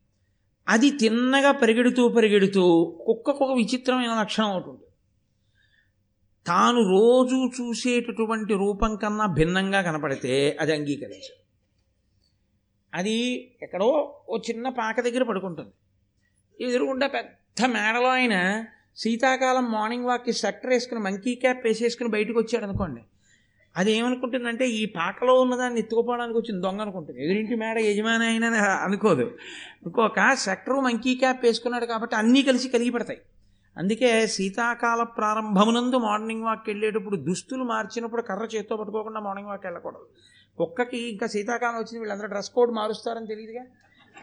అది తిన్నగా పరిగెడుతూ పరిగెడుతూ కుక్కకు ఒక విచిత్రమైన లక్షణం అవుతుంది ఉంటుంది. తాను రోజు చూసేటటువంటి రూపం కన్నా భిన్నంగా కనపడితే అది అంగీకరించదు. అది ఎక్కడో ఓ చిన్న పాక దగ్గర పడుకుంటుంది. ఎదురుగుండా పెద్ద మేడలో ఆయన శీతాకాలం మార్నింగ్ వాక్కి స్వెక్టర్ వేసుకుని మంకీ క్యాప్ వేసేసుకుని బయటకు వచ్చాడు అనుకోండి. అది ఏమనుకుంటుందంటే ఈ పాకలో ఉన్నదాన్ని ఎత్తుకుపోవడానికి వచ్చింది దొంగ అనుకుంటుంది. ఎదురింటి మేడ యజమాని అయినా అనుకోదు. ఇంకొక స్వెక్టరు మంకీ క్యాప్ వేసుకున్నాడు కాబట్టి అన్నీ కలిసి కలిగి పడతాయి. అందుకే శీతాకాల ప్రారంభమునందు మార్నింగ్ వాక్ వెళ్ళేటప్పుడు దుస్తులు మార్చినప్పుడు కర్ర చేత్తో పట్టుకోకుండా మార్నింగ్ వాక్ వెళ్ళకూడదు. కుక్కకి ఇంకా శీతాకాలం వచ్చింది వీళ్ళందరూ డ్రెస్ కోడ్ మారుస్తారని తెలియదుగా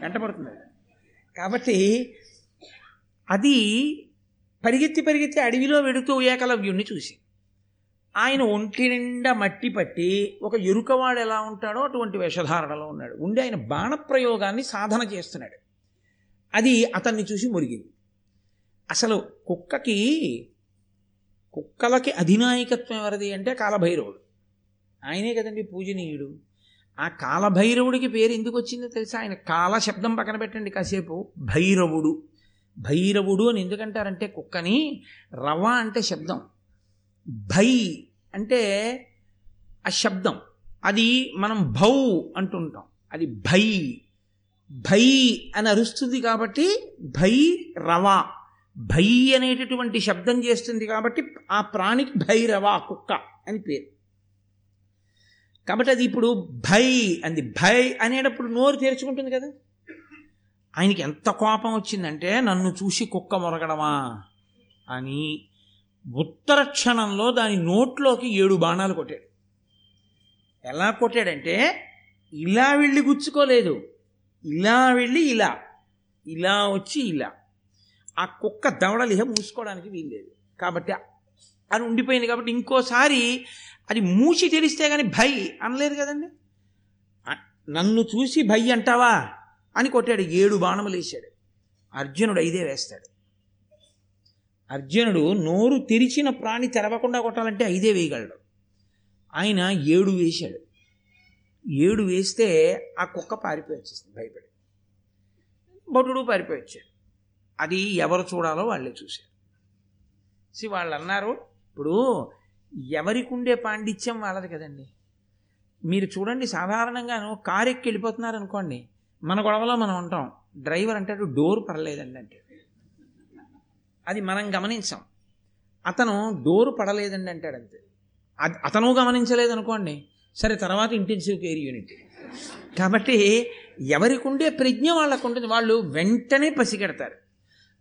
వెంటబడుతుంది కాబట్టి అది పరిగెత్తి పరిగెత్తి అడవిలో వెడుతూ ఏకలవ్యుణ్ణి చూసి. ఆయన ఒంటి నిండా మట్టి పట్టి ఒక ఎరుకవాడు ఎలా ఉంటాడో అటువంటి వేషధారణలో ఉన్నాడు. ఉండి ఆయన బాణప్రయోగాన్ని సాధన చేస్తున్నాడు. అది అతన్ని చూసి మురిగింది. అసలు కుక్కకి కుక్కలకి అధినాయకత్వం ఎవరిది అంటే కాలభైరవుడు. ఆయనే కదండి పూజనీయుడు. ఆ కాలభైరవుడికి పేరు ఎందుకు వచ్చిందో తెలుసా? ఆయన కాల శబ్దం పక్కన పెట్టండి కాసేపు. భైరవుడు. భైరవుడు అని ఎందుకంటారంటే కుక్కని రవ అంటే శబ్దం. భై అంటే ఆ శబ్దం. అది మనం భౌ అంటుంటాం. అది భై. భై అని అరుస్తుంది కాబట్టి భై రవ భై అనేటటువంటి శబ్దం చేస్తుంది కాబట్టి ఆ ప్రాణికి భైరవ కుక్క అని పేరు. కాబట్టి అది ఇప్పుడు భై అంది. భై అనేటప్పుడు నోరు తెరుచుకుంటుంది కదా. ఆయనకి ఎంత కోపం వచ్చిందంటే నన్ను చూసి కుక్క మొరగడమా? అని ఉత్తర క్షణంలో దాని నోట్లోకి ఏడు బాణాలు కొట్టాడు. ఎలా కొట్టాడంటే ఇలా వెళ్ళి గుచ్చుకోలేదు. ఇలా వెళ్ళి ఇలా. ఇలా వచ్చి ఇలా. ఆ కుక్క దవడలిహ మూసుకోవడానికి వీల్లేదు. కాబట్టి అది ఉండిపోయింది కాబట్టి ఇంకోసారి అది మూసి తెలిస్తే కానీ భై అనలేదు కదండి. నన్ను చూసి భై అంటావా? అని కొట్టాడు. ఏడు బాణములు వేశాడు. అర్జునుడు ఐదే వేస్తాడు. అర్జునుడు నోరు తెరిచిన ప్రాణి తెరవకుండా కొట్టాలంటే ఐదే వేయగలడు. ఆయన ఏడు వేశాడు. ఏడు వేస్తే ఆ కుక్క పారిపోయి వచ్చేసింది భయపడి. భటుడు పారిపోయి వచ్చాడు. అది ఎవరు చూడాలో వాళ్ళే చూశారు. సి వాళ్ళు అన్నారు ఇప్పుడు ఎవరికి ఉండే పాండిత్యం వాళ్ళది కదండి. మీరు చూడండి సాధారణంగాను కారు ఎక్కి వెళ్ళిపోతున్నారు అనుకోండి మన గొడవలో మనం ఉంటాం. డ్రైవర్ అంటాడు డోర్ పడలేదండి అంటే. అది మనం గమనించాం. అతను డోరు పడలేదండి అంటాడు అంతే. అది అతను గమనించలేదు అనుకోండి సరే తర్వాత ఇంటెన్సివ్ కేర్ యూనిట్ కాబట్టి ఎవరికి ఉండే ప్రజ్ఞ వాళ్ళకు ఉంటుంది. వాళ్ళు వెంటనే పసిగడతారు.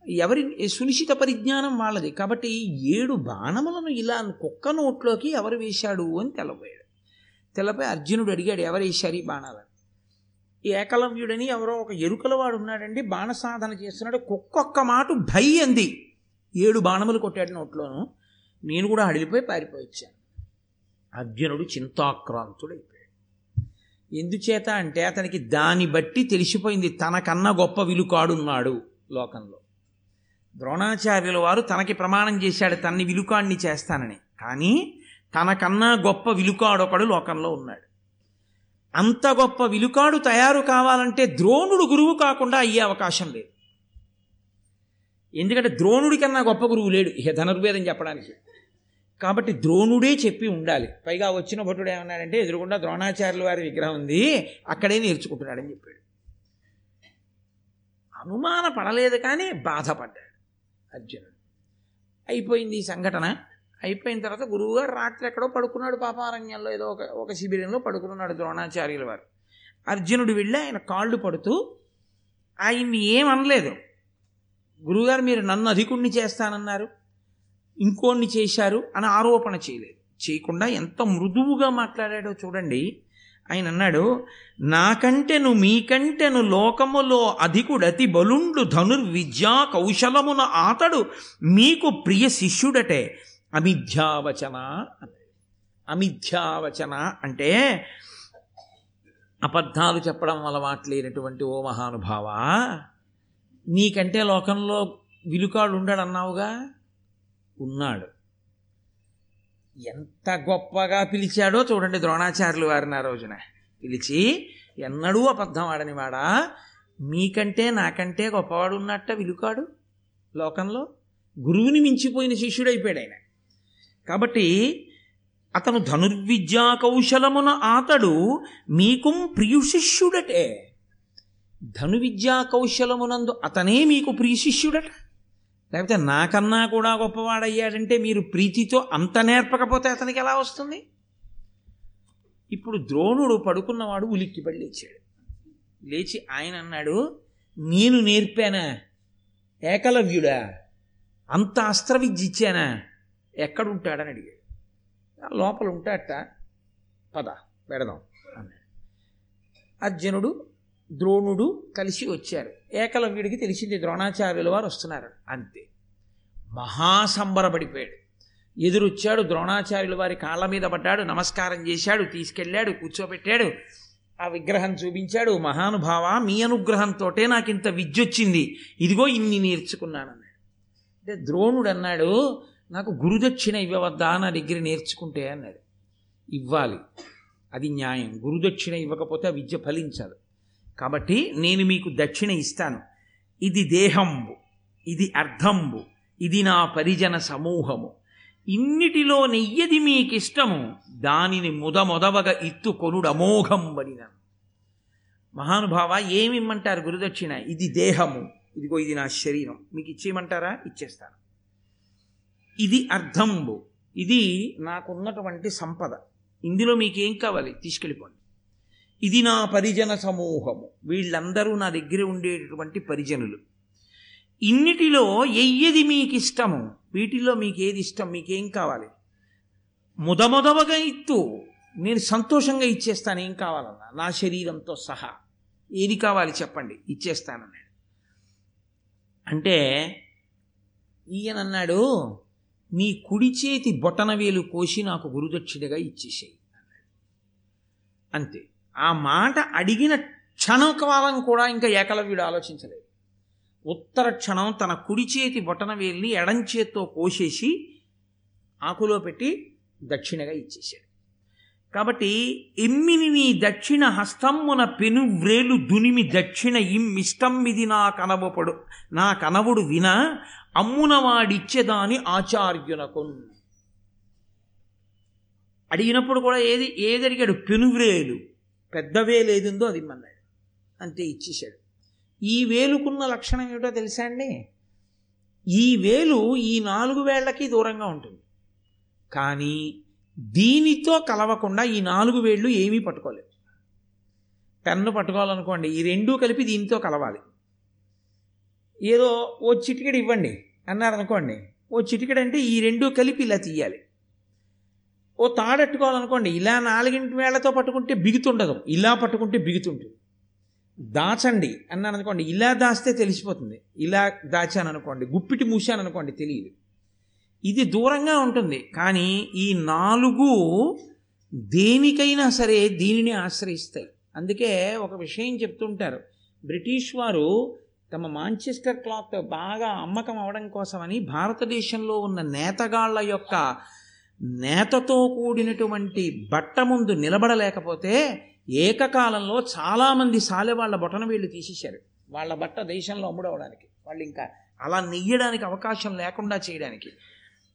ఎవరి సునిశ్చిత పరిజ్ఞానం వాళ్ళది. కాబట్టి ఏడు బాణములను ఇలా కుక్క నోట్లోకి ఎవరు వేశాడు అని తెలపోయాడు తెలపై అర్జునుడు అడిగాడు ఎవరు వేశారు ఈ బాణాలని? ఏకలవ్యుడని ఎవరో ఒక ఎరుకలవాడు ఉన్నాడండి బాణ సాధన చేస్తున్నాడు ఒక్కొక్క మాట భై అంది. ఏడు బాణములు కొట్టాడు నోట్లోను. నేను కూడా అడిలిపోయి పారిపోయిచ్చాను. అర్జునుడు చింతాక్రాంతుడైపోయాడు. ఎందుచేత అంటే అతనికి దాన్ని బట్టి తెలిసిపోయింది తనకన్నా గొప్ప విలుకాడున్నాడు లోకంలో. ద్రోణాచార్యుల వారు తనకి ప్రమాణం చేశాడు తన్ని విలుకాడిని చేస్తానని. కానీ తనకన్నా గొప్ప విలుకాడొకడు లోకంలో ఉన్నాడు. అంత గొప్ప విలుకాడు తయారు కావాలంటే ద్రోణుడు గురువు కాకుండా అయ్యే అవకాశం లేదు. ఎందుకంటే ద్రోణుడి కన్నా గొప్ప గురువు లేడు ఇక ధనుర్వేదం చెప్పడానికి. కాబట్టి ద్రోణుడే చెప్పి ఉండాలి. పైగా వచ్చిన భటుడు ఏమన్నాడంటే ఎదురుగుండా ద్రోణాచార్యుల వారి విగ్రహం ఉంది అక్కడే నేర్చుకుంటున్నాడని చెప్పాడు. అనుమాన పడలేదు కానీ బాధపడ్డాడు అర్జునుడు. అయిపోయింది ఈ సంఘటన. అయిపోయిన తర్వాత గురువుగారు రాత్రి ఎక్కడో పడుకున్నాడు పాపారణ్యంలో ఏదో ఒక ఒక శిబిరంలో పడుకున్నాడు ద్రోణాచార్యుల వారు. అర్జునుడు వెళ్ళి ఆయన కాళ్ళు పడుతూ ఆయన్ని ఏమనలేదు. గురువుగారు మీరు నన్ను అధికుణ్ణి చేస్తానన్నారు ఇంకోన్ని చేశారు అని ఆరోపణ చేయలేదు. చేయకుండా ఎంత మృదువుగా మాట్లాడాడో చూడండి. ఆయన అన్నాడు నాకంటెను మీకంటెను లోకములో అధికుడతి బలుండు ధనుర్విద్యా కౌశలమున ఆతడు మీకు ప్రియ శిష్యుడటే. అమిథ్యావచన అమిథ్యావచన అంటే అబద్ధాలు చెప్పడం అలవాట్లేనటువంటి ఓ మహానుభావ నీకంటే లోకంలో విలుకాడు ఉండడు అన్నావుగా ఉన్నాడు. ఎంత గొప్పగా పిలిచాడో చూడండి ద్రోణాచార్యులు వారిని ఆ రోజున. పిలిచి ఎన్నడూ అబద్ధం ఆడని వాడా మీకంటే నాకంటే గొప్పవాడు ఉన్నట్ట విలుకాడు లోకంలో? గురువుని మించిపోయిన శిష్యుడైపోయాడు ఆయన. కాబట్టి అతను ధనుర్విద్యా కౌశలమున ఆతడు మీకుం ప్రియు ధనువిద్యా కౌశలమునందు అతనే మీకు ప్రియ శిష్యుడట లేకపోతే నాకన్నా కూడా గొప్పవాడయ్యాడంటే మీరు ప్రీతితో అంత నేర్పకపోతే అతనికి ఎలా వస్తుంది? ఇప్పుడు ద్రోణుడు పడుకున్నవాడు ఉలిక్కిపడి లేచాడు. లేచి ఆయన అన్నాడు నేను నేర్పానా? ఏకలవ్యుడా? అంత అస్త్ర విద్య ఇచ్చానా? ఎక్కడుంటాడని అడిగాడు. లోపల ఉంటాడట. పద పెడదాం. అన్నాడు. అర్జునుడు ద్రోణుడు కలిసి వచ్చారు. ఏకలవ్యుడికి తెలిసింది ద్రోణాచార్యుల వారు వస్తున్నారు. అంతే. మహాసంబరపడిపోయాడు. ఎదురొచ్చాడు ద్రోణాచార్యుల వారి కాళ్ళ మీద పడ్డాడు నమస్కారం చేశాడు తీసుకెళ్ళాడు కూర్చోబెట్టాడు. ఆ విగ్రహం చూపించాడు మహానుభావ మీ అనుగ్రహంతోటే నాకు ఇంత విద్య వచ్చింది ఇదిగో ఇన్ని నేర్చుకున్నానన్నాడు. అంటే ద్రోణుడు అన్నాడు నాకు గురుదక్షిణ ఇవ్వవద్దా నా దగ్గర నేర్చుకుంటే అన్నాడు ఇవ్వాలి. అది న్యాయం. గురుదక్షిణ ఇవ్వకపోతే ఆ విద్య ఫలించదు. కాబట్టి నేను మీకు దక్షిణ ఇస్తాను. ఇది దేహంబు. ఇది అర్థంబు ఇది నా పరిజన సమూహము. ఇన్నిటిలో నెయ్యది మీకిష్టము దానిని ముదమొదవగా ఇత్తు కొనుడు అమోఘం బడిన. మహానుభావ ఏమిమ్మంటారు గురుదక్షిణ? ఇది దేహము. ఇదిగో ఇది నా శరీరం. మీకు ఇచ్చేయమంటారా? ఇచ్చేస్తాను. ఇది అర్థంబు ఇది నాకున్నటువంటి సంపద. ఇందులో మీకేం కావాలి? తీసుకెళ్ళిపోండి. ఇది నా పరిజన సమూహము. వీళ్ళందరూ నా దగ్గర ఉండేటటువంటి పరిజనులు. ఇన్నిటిలో ఎయ్యది మీకు ఇష్టము వీటిల్లో మీకు ఏది ఇష్టం మీకేం కావాలి? ముదమొదవగా ఇత్తు నేను సంతోషంగా ఇచ్చేస్తాను. ఏం కావాలన్నా? నా శరీరంతో సహా. ఏది కావాలి చెప్పండి? ఇచ్చేస్తానన్నాడు. అంటే ఈయనన్నాడు నీ కుడి చేతి బొటనవేలు కోసి నాకు గురుదక్షిణగా ఇచ్చేసేయి. అంతే. ఆ మాట అడిగిన క్షణం కాలం కూడా ఇంకా ఏకలవ్యుడు ఆలోచించలేదు. ఉత్తర క్షణం తన కుడి చేతి బొటనవేలిని ఎడం చేత్తో కోసేసి ఆకులో పెట్టి దక్షిణగా ఇచ్చేశాడు. కాబట్టి ఎమ్మిని దక్షిణ హస్తమ్మున పెను వ్రేలు దునిమి దక్షిణ ఇమ్మిష్టమ్మిది నా కనవపడు నా కనవుడు విన అమ్మున వాడిచ్చేదాని ఆచార్యునకు అడిగినప్పుడు కూడా ఏది ఏది అడిగాడు? పెనువ్రేలు. పెద్ద వేలు ఏదిందో అది ఇమ్మన్నాడు. అంతే ఇచ్చేశాడు. ఈ వేలుకున్న లక్షణం ఏమిటో తెలుసా అండి? ఈ వేలు ఈ నాలుగు వేళ్ళకి దూరంగా ఉంటుంది. కానీ దీనితో కలవకుండా ఈ నాలుగు వేళ్ళు ఏమీ పట్టుకోలేదు. పెన్ను పట్టుకోవాలనుకోండి ఈ రెండూ కలిపి దీనితో కలవాలి. ఏదో ఓ చిటికెడు ఇవ్వండి అన్నారనుకోండి ఓ చిటికెడు అంటే ఈ రెండూ కలిపి ఇలా తీయాలి. ఓ తాడట్టుకోవాలనుకోండి ఇలా నాలుగింటి వేళ్ళతో పట్టుకుంటే బిగుతుండదు. ఇలా పట్టుకుంటే బిగుతుంటుంది. దాచండి అన్నాను అనుకోండి ఇలా దాస్తే తెలిసిపోతుంది. ఇలా దాచాను అనుకోండి గుప్పిటి మూసాను అనుకోండి తెలియదు. ఇది దూరంగా ఉంటుంది. కానీ ఈ నాలుగు దేనికైనా సరే దీనిని ఆశ్రయిస్తాయి. అందుకే ఒక విషయం చెప్తుంటారు. బ్రిటిష్ వారు తమ మాంచెస్టర్ క్లాత్ బాగా అమ్మకం అవడం కోసమని భారతదేశంలో ఉన్న నేతగాళ్ళ యొక్క నేతతో కూడినటువంటి బట్ట ముందు నిలబడలేకపోతే ఏకకాలంలో చాలామంది సాలె వాళ్ళ బొటన వీళ్ళు తీసేశారు. వాళ్ళ బట్ట దేశంలో అమ్ముడవడానికి. వాళ్ళు ఇంకా అలా నెయ్యడానికి అవకాశం లేకుండా చేయడానికి.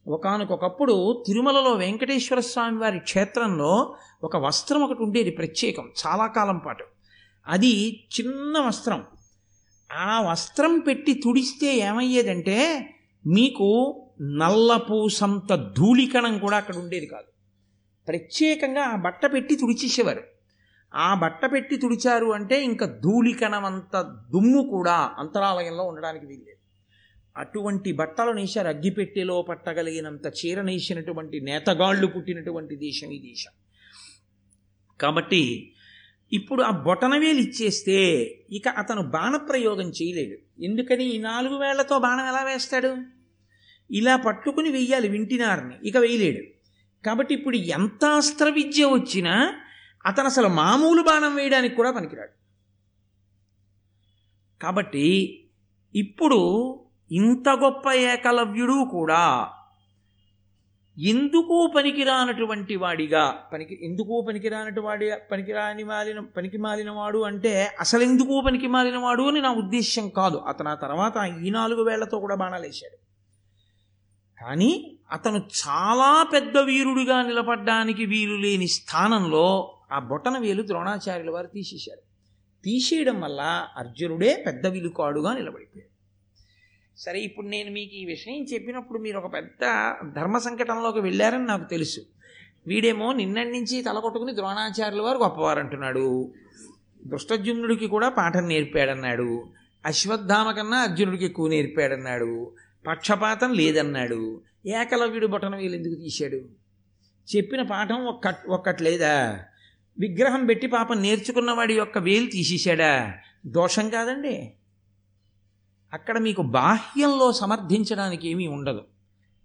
ఒకనకొకప్పుడు తిరుమలలో వెంకటేశ్వర స్వామి వారి క్షేత్రంలో ఒక వస్త్రం ఒకటి ఉండేది ప్రత్యేకం చాలా కాలం పాటు. అది చిన్న వస్త్రం. ఆ వస్త్రం పెట్టి తుడిస్తే ఏమయ్యేదంటే మీకు నల్లపూసంత ధూళికణం కూడా అక్కడ ఉండేది కాదు. ప్రత్యేకంగా ఆ బట్ట పెట్టి తుడిచేసేవారు. ఆ బట్ట పెట్టి తుడిచారు అంటే ఇంకా ధూళికణం అంత దుమ్ము కూడా అంతరాలయంలో ఉండడానికి వీల్లేదు. అటువంటి బట్టలు నేశారు అగ్గిపెట్టెలో పట్టగలిగినంత చీర నేసినటువంటి నేతగాళ్ళు పుట్టినటువంటి దేశం ఈ దేశం. కాబట్టి ఇప్పుడు ఆ బొటనవేలు ఇచ్చేస్తే ఇక అతను బాణప్రయోగం చేయలేడు. ఎందుకని ఈ నాలుగు వేళ్ళతో బాణం ఎలా వేస్తాడు? ఇలా పట్టుకుని వెయ్యాలి వింటినారని ఇక వేయలేడు. కాబట్టి ఇప్పుడు ఎంత అస్త్ర విద్య వచ్చినా అతను అసలు మామూలు బాణం వేయడానికి కూడా పనికిరాడు. కాబట్టి ఇప్పుడు ఇంత గొప్ప ఏకలవ్యుడు కూడా ఎందుకు పనికిరానటువంటి వాడిగా పనికి ఎందుకు పనికిరానటు వాడి పనికిరాని మాలిన పనికి మాలినవాడు అంటే అసలు ఎందుకు పనికి మాలినవాడు అని నా ఉద్దేశ్యం కాదు. అతను ఆ తర్వాత ఈ నాలుగు వేళ్ళతో కూడా బాణాలేశాడు కానీ అతను చాలా పెద్ద వీరుడిగా నిలబడ్డానికి వీలు లేని స్థానంలో ఆ బొటన వేలు ద్రోణాచార్యుల వారు తీసేశారు. తీసేయడం వల్ల అర్జునుడే పెద్ద విలుకాడుగా నిలబడిపోయాడు. సరే ఇప్పుడు నేను మీకు ఈ విషయం చెప్పినప్పుడు మీరు ఒక పెద్ద ధర్మ సంకటంలోకి వెళ్ళారని నాకు తెలుసు. వీడేమో నిన్నటి నుంచి తల కొట్టుకుని ద్రోణాచార్యుల వారు గొప్పవారు అంటున్నాడు దుష్టజుమ్నుడికి కూడా పాఠం నేర్పాడన్నాడు. అశ్వత్థామ కన్నా అర్జునుడికి ఎక్కువ నేర్పాడన్నాడు. పక్షపాతం లేదన్నాడు. ఏకలవ్యుడు బొటన వీలు ఎందుకు తీశాడు? చెప్పిన పాఠం ఒక్క ఒక్కటి లేదా విగ్రహం పెట్టి పాపం నేర్చుకున్నవాడి యొక్క వేలు తీసేశాడా? దోషం కాదండి. అక్కడ మీకు బాహ్యంలో సమర్థించడానికి ఏమీ ఉండదు.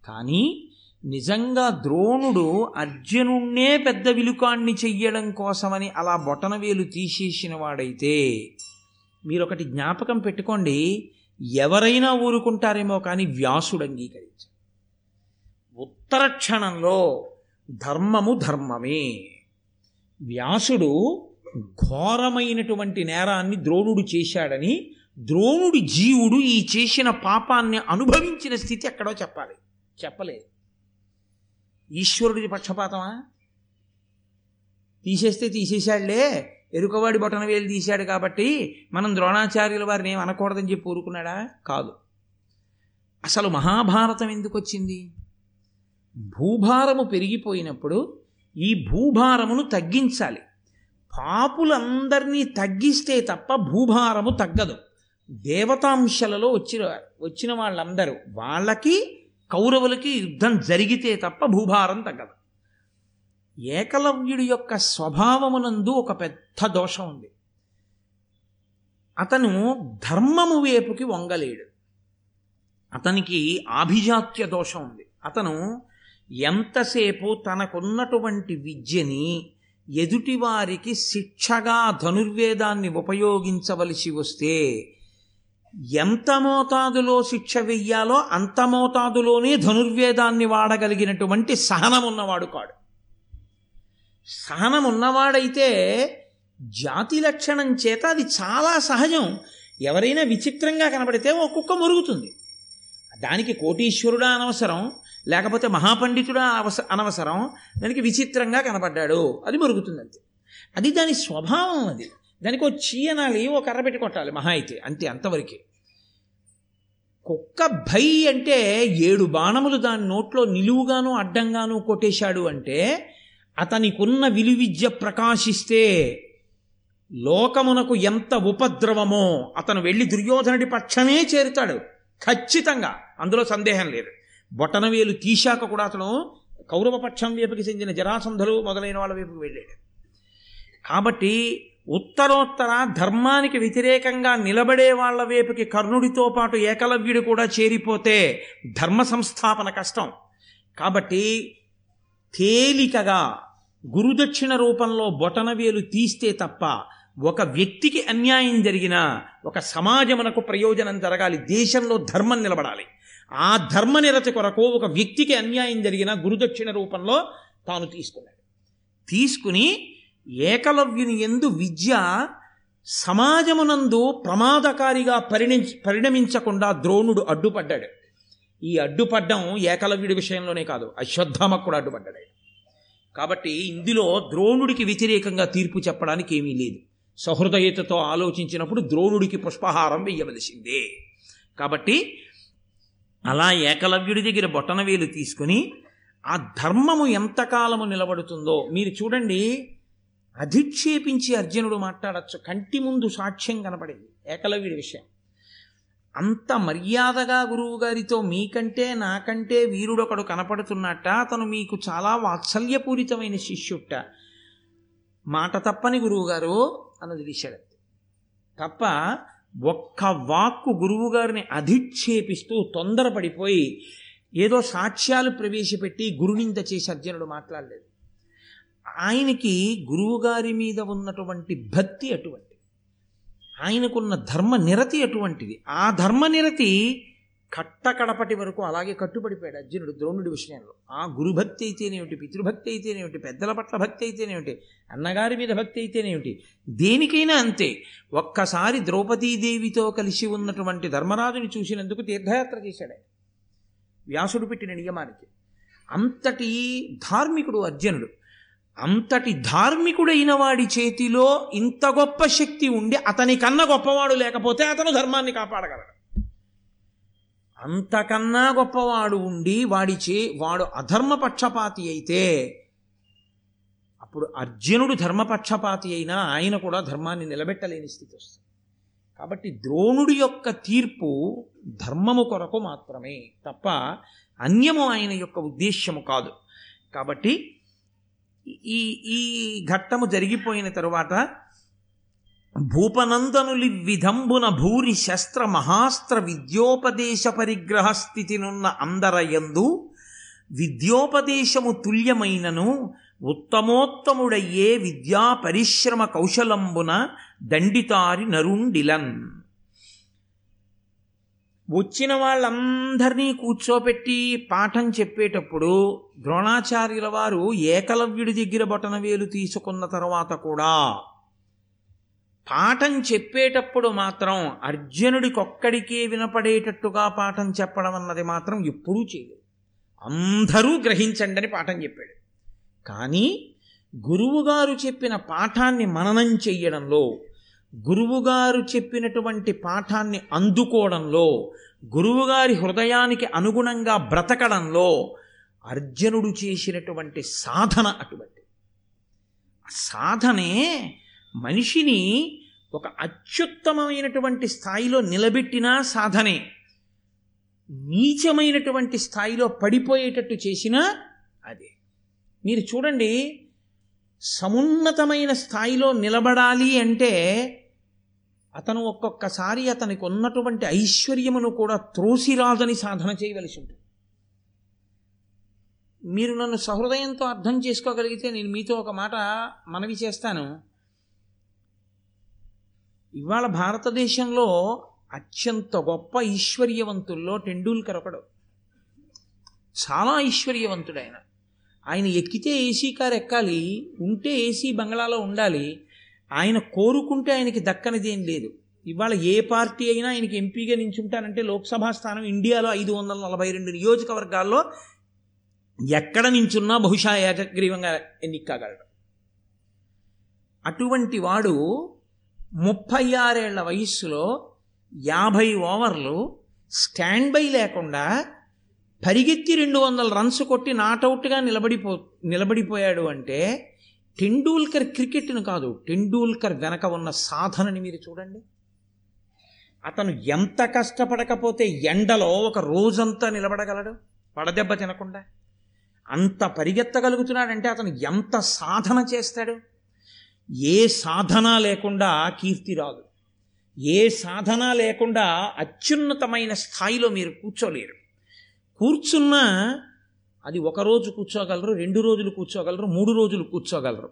కానీ నిజంగా ద్రోణుడు అర్జునుణ్ణే పెద్ద విలుకాన్ని చెయ్యడం కోసమని అలా బొటనవేలు తీసేసిన వాడైతే మీరు ఒకటి జ్ఞాపకం పెట్టుకోండి ఎవరైనా ఊరుకుంటారేమో కానీ వ్యాసుడు అంగీకరించారు ఉత్తర క్షణంలో ధర్మము ధర్మమే. వ్యాసుడు ఘోరమైనటువంటి నేరాన్ని ద్రోణుడు చేశాడని ద్రోణుడి జీవుడు ఈ చేసిన పాపాన్ని అనుభవించిన స్థితి ఎక్కడో చెప్పాలి. చెప్పలేదు. ఈశ్వరుడి పక్షపాతమా? తీసేస్తే తీసేశాడులే ఎరుకవాడి బొటన వేలు తీశాడు కాబట్టి మనం ద్రోణాచార్యుల వారిని ఏం అనకూడదని చెప్పి ఊరుకున్నాడా? కాదు. అసలు మహాభారతం ఎందుకు వచ్చింది? భూభారము పెరిగిపోయినప్పుడు ఈ భూభారమును తగ్గించాలి. పాపులందరినీ తగ్గిస్తే తప్ప భూభారము తగ్గదు. దేవతాంశలలో వచ్చిన వచ్చిన వాళ్ళందరూ వాళ్ళకి కౌరవులకి యుద్ధం జరిగితే తప్ప భూభారం తగ్గదు. ఏకలవ్యుడి యొక్క స్వభావమునందు ఒక పెద్ద దోషం ఉంది. అతను ధర్మము వైపుకి వంగలేడు. అతనికి ఆభిజాత్య దోషం ఉంది. అతను ఎంతసేపు తనకున్నటువంటి విద్యని ఎదుటివారికి శిక్షగా ధనుర్వేదాన్ని ఉపయోగించవలసి వస్తే ఎంత మోతాదులో శిక్ష వెయ్యాలో అంత మోతాదులోనే ధనుర్వేదాన్ని వాడగలిగినటువంటి సహనం ఉన్నవాడు కాడు. సహనం ఉన్నవాడైతే జాతి లక్షణం చేత అది చాలా సహజం. ఎవరైనా విచిత్రంగా కనబడితే ఒక్కొక్క మురుగుతుంది. దానికి కోటీశ్వరుడా అనవసరం లేకపోతే మహాపండితుడా అవస అనవసరం దానికి విచిత్రంగా కనపడ్డాడు అది మురుగుతుంది అంతే అది దాని స్వభావం అది. దానికి ఒక చీయనాలి ఒక కర్ర పెట్టి కొట్టాలి మహా అయితే అంతే అంతవరకే. కుక్క భై అంటే ఏడు బాణములు దాని నోట్లో నిలువుగాను అడ్డంగాను కొట్టేశాడు అంటే అతనికున్న విలువిద్య ప్రకాశిస్తే లోకమునకు ఎంత ఉపద్రవమో అతను వెళ్ళి దుర్యోధనుడి పక్షమే చేరుతాడు. ఖచ్చితంగా అందులో సందేహం లేదు. బొటనవేలు తీశాక కూడా అతను కౌరవ పక్షం వైపుకి చెందిన జరాసంధులు మొదలైన వాళ్ళ వైపుకి వెళ్ళాడు. కాబట్టి ఉత్తరోత్తర ధర్మానికి వ్యతిరేకంగా నిలబడే వాళ్ళ వైపుకి కర్ణుడితో పాటు ఏకలవ్యుడు కూడా చేరిపోతే ధర్మ సంస్థాపన కష్టం. కాబట్టి తేలికగా గురుదక్షిణ రూపంలో బొటనవేలు తీస్తే తప్ప ఒక వ్యక్తికి అన్యాయం జరిగినా ఒక సమాజమునకు ప్రయోజనం జరగాలి దేశంలో ధర్మం నిలబడాలి. ఆ ధర్మ నిరతి కొరకు ఒక వ్యక్తికి అన్యాయం జరిగిన గురుదక్షిణ రూపంలో తాను తీసుకున్నాడు. తీసుకుని ఏకలవ్యుని ఎందు విద్య సమాజమునందు ప్రమాదకారిగా పరిణి పరిణమించకుండా ద్రోణుడు అడ్డుపడ్డాడు. ఈ అడ్డుపడ్డం ఏకలవ్యుడి విషయంలోనే కాదు అశ్వత్థామకు కూడా అడ్డుపడ్డాడు. కాబట్టి ఇందులో ద్రోణుడికి వ్యతిరేకంగా తీర్పు చెప్పడానికి ఏమీ లేదు. సహృదయతతో ఆలోచించినప్పుడు ద్రోణుడికి పుష్పహారం వెయ్యవలసిందే. కాబట్టి అలా ఏకలవ్యుడి దగ్గర బొట్టనవేలు తీసుకుని ఆ ధర్మము ఎంతకాలము నిలబడుతుందో మీరు చూడండి అధిక్షేపించి అర్జునుడు మాట్లాడచ్చు. కంటి ముందు సాక్ష్యం కనపడింది. ఏకలవ్యుడి విషయం. అంత మర్యాదగా గురువుగారితో మీకంటే నాకంటే వీరుడొకడు కనపడుతున్నట్ట అతను మీకు చాలా వాత్సల్యపూరితమైన శిష్యుట్ట. మాట తప్పని గురువుగారు అన్నది తీశాడు తప్ప ఒక్క వాక్కు గురువుగారిని అధిక్షేపిస్తూ తొందరపడిపోయి ఏదో సాక్ష్యాలు ప్రవేశపెట్టి గురునింద చేసి అర్జునుడు మాట్లాడలేదు. ఆయనకి గురువుగారి మీద ఉన్నటువంటి భక్తి అటువంటిది. ఆయనకున్న ధర్మ నిరతి అటువంటిది. ఆ ధర్మ నిరతి కట్టకడపటి వరకు అలాగే కట్టుబడిపోయాడు అర్జునుడు ద్రోణుడి విషయంలో. ఆ గురుభక్తి అయితేనేమిటి పితృభక్తి అయితేనేమిటి పెద్దల పట్ల భక్తి అయితేనేమిటి అన్నగారి మీద భక్తి అయితేనేమిటి దేనికైనా అంతే. ఒక్కసారి ద్రౌపదీదేవితో కలిసి ఉన్నటువంటి ధర్మరాజుని చూసినందుకు తీర్థయాత్ర చేశాడు వ్యాసుడు పెట్టిన నియమానికి. అంతటి ధార్మికుడు అర్జునుడు. అంతటి ధార్మికుడైన వాడి చేతిలో ఇంత గొప్ప శక్తి ఉండి అతని కన్నా గొప్పవాడు లేకపోతే అతను ధర్మాన్ని కాపాడగలడు. అంతకన్నా గొప్పవాడు ఉండి వాడి చే వాడు అధర్మపక్షపాతి అయితే అప్పుడు అర్జునుడు ధర్మపక్షపాతి అయినా ఆయన కూడా ధర్మాన్ని నిలబెట్టలేని స్థితి వస్తుంది. కాబట్టి ద్రోణుడి యొక్క తీర్పు ధర్మము కొరకు మాత్రమే తప్ప అన్యము ఆయన యొక్క ఉద్దేశ్యము కాదు. కాబట్టి ఈ ఈ ఘట్టము జరిగిపోయిన తరువాత భూపనందనులి విధంబున భూరి శస్త్ర మహాస్త్ర విద్యోపదేశ పరిగ్రహ స్థితినున్న అందరయందు విద్యోపదేశము తుల్యమైనను ఉత్తమోత్తముడయ్యే విద్యా పరిశ్రమ కౌశలంబున దండితారి నరుండిలన్. వచ్చిన వాళ్ళందరినీ కూర్చోపెట్టి పాఠం చెప్పేటప్పుడు ద్రోణాచార్యుల వారు ఏకలవ్యుడి దగ్గర బొటనవేలు తీసుకున్న తర్వాత కూడా పాఠం చెప్పేటప్పుడు మాత్రం అర్జునుడికొక్కడికే వినపడేటట్టుగా పాఠం చెప్పడం అన్నది మాత్రం ఎప్పుడూ చేయలేదు అందరూ గ్రహించండి అని పాఠం చెప్పాడు. కానీ గురువుగారు చెప్పిన పాఠాన్ని మననం చెయ్యడంలో గురువుగారు చెప్పినటువంటి పాఠాన్ని అందుకోవడంలో గురువుగారి హృదయానికి అనుగుణంగా బ్రతకడంలో అర్జునుడు చేసినటువంటి సాధన అటువంటి. సాధనే మనిషిని ఒక అత్యుత్తమమైనటువంటి స్థాయిలో నిలబెట్టినా సాధనే. నీచమైనటువంటి స్థాయిలో పడిపోయేటట్టు చేసిన అదే. మీరు చూడండి సమున్నతమైన స్థాయిలో నిలబడాలి అంటే అతను ఒక్కొక్కసారి అతనికి ఉన్నటువంటి ఐశ్వర్యమును కూడా త్రోసిరాదని సాధన చేయవలసి ఉంటుంది. మీరు నన్ను సహృదయంతో అర్థం చేసుకోగలిగితే నేను మీతో ఒక మాట మనవి చేస్తాను. ఇవాళ భారతదేశంలో అత్యంత గొప్ప ఐశ్వర్యవంతుల్లో టెండూల్కర్ ఒకడు. చాలా ఐశ్వర్యవంతుడు ఆయన ఆయన ఎక్కితే ఏసీ కార్ ఎక్కాలి ఉంటే ఏసీ బంగ్లాలో ఉండాలి ఆయన కోరుకుంటే ఆయనకి దక్కనిది ఏం లేదు. ఇవాళ ఏ పార్టీ అయినా ఆయనకి ఎంపీగా నించుంటానంటే లోక్సభ స్థానం ఇండియాలో ఐదు వందల నలభై రెండు నియోజకవర్గాల్లో ఎక్కడ నించున్నా బహుశా ఏకగ్రీవంగా ఎన్నికగలడు అటువంటి వాడు ముప్పై ఆరేళ్ళ వయస్సులో యాభై ఓవర్లు స్టాండ్ బై లేకుండా పరిగెత్తి రెండు వందల రన్స్ కొట్టి నాటౌట్గా నిలబడిపో నిలబడిపోయాడు అంటే టెండూల్కర్ క్రికెట్ను కాదు టెండూల్కర్ వెనక ఉన్న సాధనని మీరు చూడండి. అతను ఎంత కష్టపడకపోతే ఎండలో ఒక రోజంతా నిలబడగలడు పడదెబ్బ తినకుండా. అంత పరిగెత్తగలుగుతున్నాడంటే అతను ఎంత సాధన చేస్తాడు? ఏ సాధన లేకుండా కీర్తి రాదు. ఏ సాధన లేకుండా అత్యున్నతమైన స్థాయిలో మీరు కూర్చోలేరు. కూర్చున్నా అది ఒక రోజు కూర్చోగలరు రెండు రోజులు కూర్చోగలరు మూడు రోజులు కూర్చోగలరు.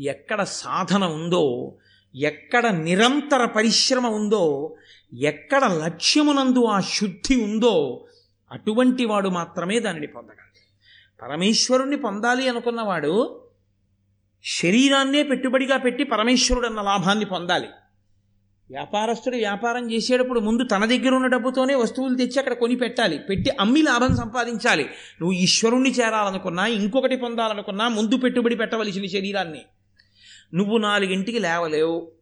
ఎక్కడ సాధన ఉందో ఎక్కడ నిరంతర పరిశ్రమ ఉందో ఎక్కడ లక్ష్యమునందు ఆ శుద్ధి ఉందో అటువంటి వాడు మాత్రమే దానిని పొందగలడు. పరమేశ్వరుణ్ణి పొందాలి అనుకున్నవాడు శరీరాన్నే పెట్టుబడిగా పెట్టి పరమేశ్వరుడు అన్న లాభాన్ని పొందాలి. వ్యాపారస్తుడు వ్యాపారం చేసేటప్పుడు ముందు తన దగ్గర ఉన్న డబ్బుతోనే వస్తువులు తెచ్చి అక్కడ కొని పెట్టాలి. పెట్టి అమ్మి లాభం సంపాదించాలి. నువ్వు ఈశ్వరుణ్ణి చేరాలనుకున్నా ఇంకొకటి పొందాలనుకున్నా ముందు పెట్టుబడి పెట్టవలసిన శరీరాన్ని. నువ్వు నాలుగింటికి లేవలేవు.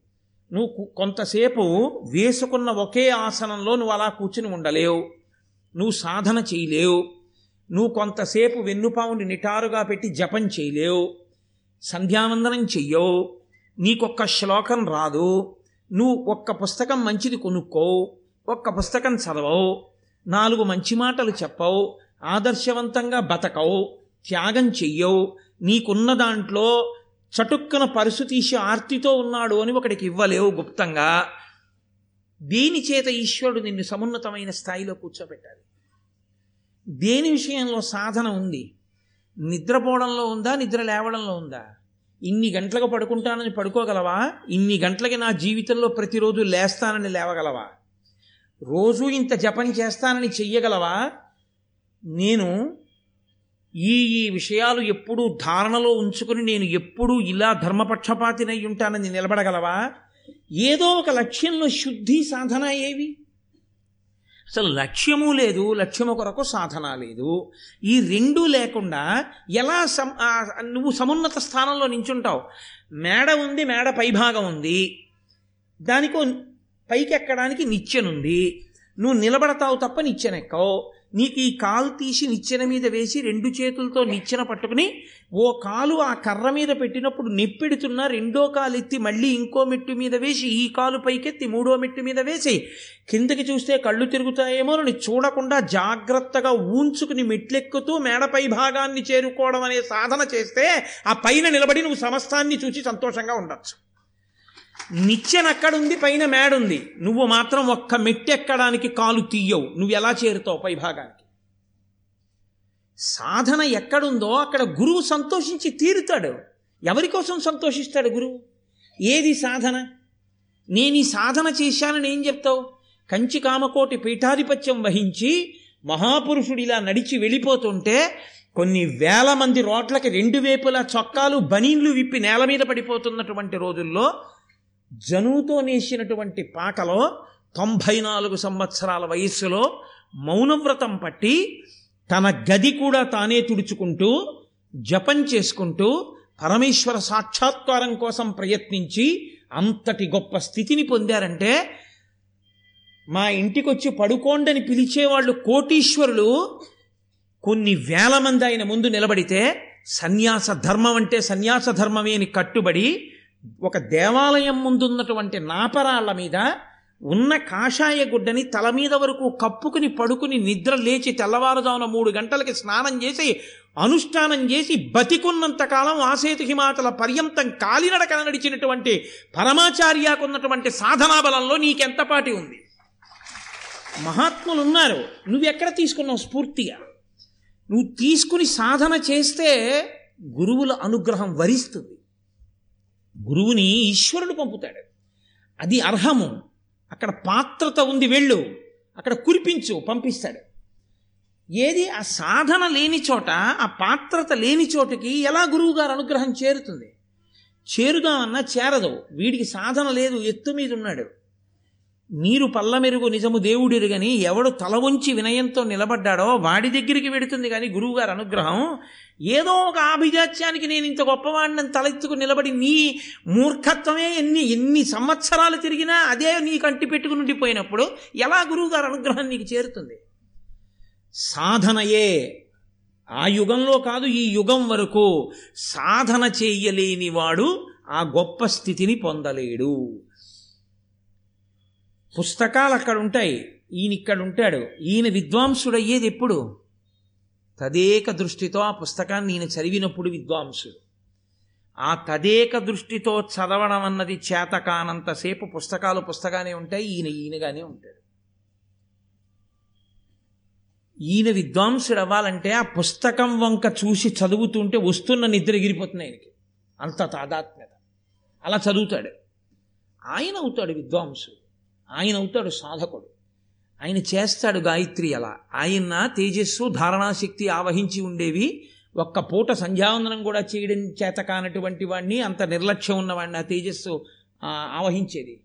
నువ్వు కొంతసేపు వేసుకున్న ఒకే ఆసనంలో నువ్వు అలా కూర్చుని ఉండలేవు. నువ్వు సాధన చేయలేవు. నువ్వు కొంతసేపు వెన్నుపావుని నిటారుగా పెట్టి జపం చేయలేవు. సంధ్యావందనం చెయ్యవు. నీకొక్క శ్లోకం రాదు. నువ్వు ఒక్క పుస్తకం మంచిది కొనుక్కో ఒక్క పుస్తకం చదవవు నాలుగు మంచి మాటలు చెప్పవు ఆదర్శవంతంగా బతకవు త్యాగం చెయ్యవు నీకున్న దాంట్లో చటుక్కన పరుసు తీసి ఆర్తితో ఉన్నాడు అని ఒకడికి ఇవ్వలేవు గుప్తంగా. దేని చేత ఈశ్వరుడు నిన్ను సమున్నతమైన స్థాయిలో కూర్చోబెట్టాలి దేని విషయంలో సాధన ఉంది? నిద్రపోవడంలో ఉందా? నిద్ర లేవడంలో ఉందా? ఇన్ని గంటలకు పడుకుంటానని పడుకోగలవా? ఇన్ని గంటలకి నా జీవితంలో ప్రతిరోజు లేస్తానని లేవగలవా? రోజు ఇంత జపం చేస్తానని చెయ్యగలవా? నేను ఈ ఈ విషయాలు ఎప్పుడూ ధారణలో ఉంచుకుని నేను ఎప్పుడూ ఇలా ధర్మపక్షపాతినై ఉంటానని నిలబడగలవా? ఏదో ఒక లక్ష్యంలో శుద్ధి సాధన ఏవి? అసలు లక్ష్యము లేదు లక్ష్యము కొరకు సాధన లేదు. ఈ రెండు లేకుండా ఎలా సమ్ నువ్వు సమున్నత స్థానంలో నించుంటావు? మేడ ఉంది మేడ పైభాగం ఉంది. దానికో పైకి ఎక్కడానికి నిచ్చెనుంది. నువ్వు నిలబడతావు తప్ప నిచ్చెనెక్కవు. నీకు ఈ కాలు తీసి నిచ్చెన మీద వేసి రెండు చేతులతో నిచ్చెన పట్టుకుని ఓ కాలు ఆ కర్ర మీద పెట్టినప్పుడు నెప్పెడుతున్నా రెండో కాలు ఎత్తి మళ్ళీ ఇంకో మెట్టు మీద వేసి ఈ కాలు పైకెత్తి మూడో మెట్టు మీద వేసి కిందకి చూస్తే కళ్ళు తిరుగుతాయేమో అని చూడకుండా జాగ్రత్తగా ఊంచుకుని మెట్లెక్కుతూ మేడపై భాగాన్ని చేరుకోవడం అనే సాధన చేస్తే ఆ పైన నిలబడి నువ్వు సమస్తాన్ని చూసి సంతోషంగా ఉండొచ్చు. నిచ్చెన అక్కడుంది పైన మేడుంది. నువ్వు మాత్రం ఒక్క మెట్టెక్కడానికి కాలు తీయవు. నువ్వు ఎలా చేరుతావు పై భాగానికి? సాధన ఎక్కడుందో అక్కడ గురువు సంతోషించి తీరుతాడు. ఎవరి కోసం సంతోషిస్తాడు గురువు? ఏది సాధన? నేను ఈ సాధన చేశానని ఏం చెప్తావు? కంచి కామకోటి పీఠాధిపత్యం వహించి మహాపురుషుడిలా నడిచి వెళ్ళిపోతుంటే కొన్ని వేల మంది రోడ్లకి రెండు వేపులా చొక్కాలు బనీన్లు విప్పి నేల మీద పడిపోతున్నటువంటి రోజుల్లో జనువుతో నేసినటువంటి పాకలో తొంభై నాలుగు సంవత్సరాల వయస్సులో మౌనవ్రతం పట్టి తన గది కూడా తానే తుడుచుకుంటూ జపం చేసుకుంటూ పరమేశ్వర సాక్షాత్కారం కోసం ప్రయత్నించి అంతటి గొప్ప స్థితిని పొందారంటే మా ఇంటికొచ్చి పడుకోండని పిలిచేవాళ్ళు కోటీశ్వరులు కొన్ని వేల మంది ఆయన ముందు నిలబడితే సన్యాస ధర్మం అంటే సన్యాస ధర్మమే అని కట్టుబడి ఒక దేవాలయం ముందున్నటువంటి నాపరాళ్ళ మీద ఉన్న కాషాయ గుడ్డని తల మీద వరకు కప్పుకుని పడుకుని నిద్ర లేచి తెల్లవారుజామున మూడు గంటలకి స్నానం చేసి అనుష్ఠానం చేసి బతికున్నంతకాలం ఆసేతు హిమాచల పర్యంతం కాలినడక నడిచినటువంటి పరమాచార్యకున్నటువంటి సాధనా బలంలో నీకెంతపాటి ఉంది? మహాత్ములు ఉన్నారు నువ్వెక్కడ తీసుకున్నావు స్ఫూర్తిగా? నువ్వు తీసుకుని సాధన చేస్తే గురువుల అనుగ్రహం వరిస్తుంది. గురువుని ఈశ్వరుడు పంపుతాడు. అది అర్హము. అక్కడ పాత్రత ఉంది వెళ్ళు. అక్కడ కురిపించు పంపిస్తాడు. ఏది? ఆ సాధన లేని చోట ఆ పాత్రత లేని చోటుకి ఎలా గురువు గారు అనుగ్రహం చేరుతుంది? చేరుదామన్నా చేరదు. వీడికి సాధన లేదు ఎత్తు మీద ఉన్నాడు నీరు పల్లమెరుగు నిజము దేవుడిరుగని ఎవడు తల వంచి వినయంతో నిలబడ్డాడో వాడి దగ్గరికి వెడుతుంది కానీ గురువుగారు అనుగ్రహం. ఏదో ఒక ఆభిజాత్యానికి నేను ఇంత గొప్పవాడిని తలెత్తుకు నిలబడి నీ మూర్ఖత్వమే ఎన్ని ఎన్ని సంవత్సరాలు తిరిగినా అదే నీ కంటి పెట్టుకుని ఉండిపోయినప్పుడు ఎలా గురువుగారు అనుగ్రహం నీకు చేరుతుంది? సాధనయే. ఆ యుగంలో కాదు ఈ యుగం వరకు సాధన చేయలేని వాడు ఆ గొప్ప స్థితిని పొందలేడు. పుస్తకాలు అక్కడ ఉంటాయి ఈయన ఇక్కడ ఉంటాడు ఈయన విద్వాంసుడయ్యేది ఎప్పుడు? తదేక దృష్టితో ఆ పుస్తకాన్ని ఈయన చదివినప్పుడు విద్వాంసుడు. ఆ తదేక దృష్టితో చదవడం అన్నది చేత కానంతసేపు పుస్తకాలు పుస్తకానే ఉంటాయి ఈయన ఈయనగానే ఉంటాడు. ఈయన విద్వాంసుడు అవ్వాలంటే ఆ పుస్తకం వంక చూసి చదువుతుంటే వస్తున్న నిద్ర ఎగిరిపోతుంది ఆయనకి. అంత తాదాత్మ్యత. అలా చదువుతాడు. ఆయన అవుతాడు విద్వాంసుడు. ఆయన అవుతాడు సాధకుడు. ఆయన చేస్తాడు గాయత్రి అలా. ఆయన తేజస్సు ధారణాశక్తి ఆవహించి ఉండేవి. ఒక్క పూట సంధ్యావందనం కూడా చేయడం చేత కానటువంటి వాడిని అంత నిర్లక్ష్యం ఉన్నవాడిని ఆ తేజస్సు ఆవహించేది.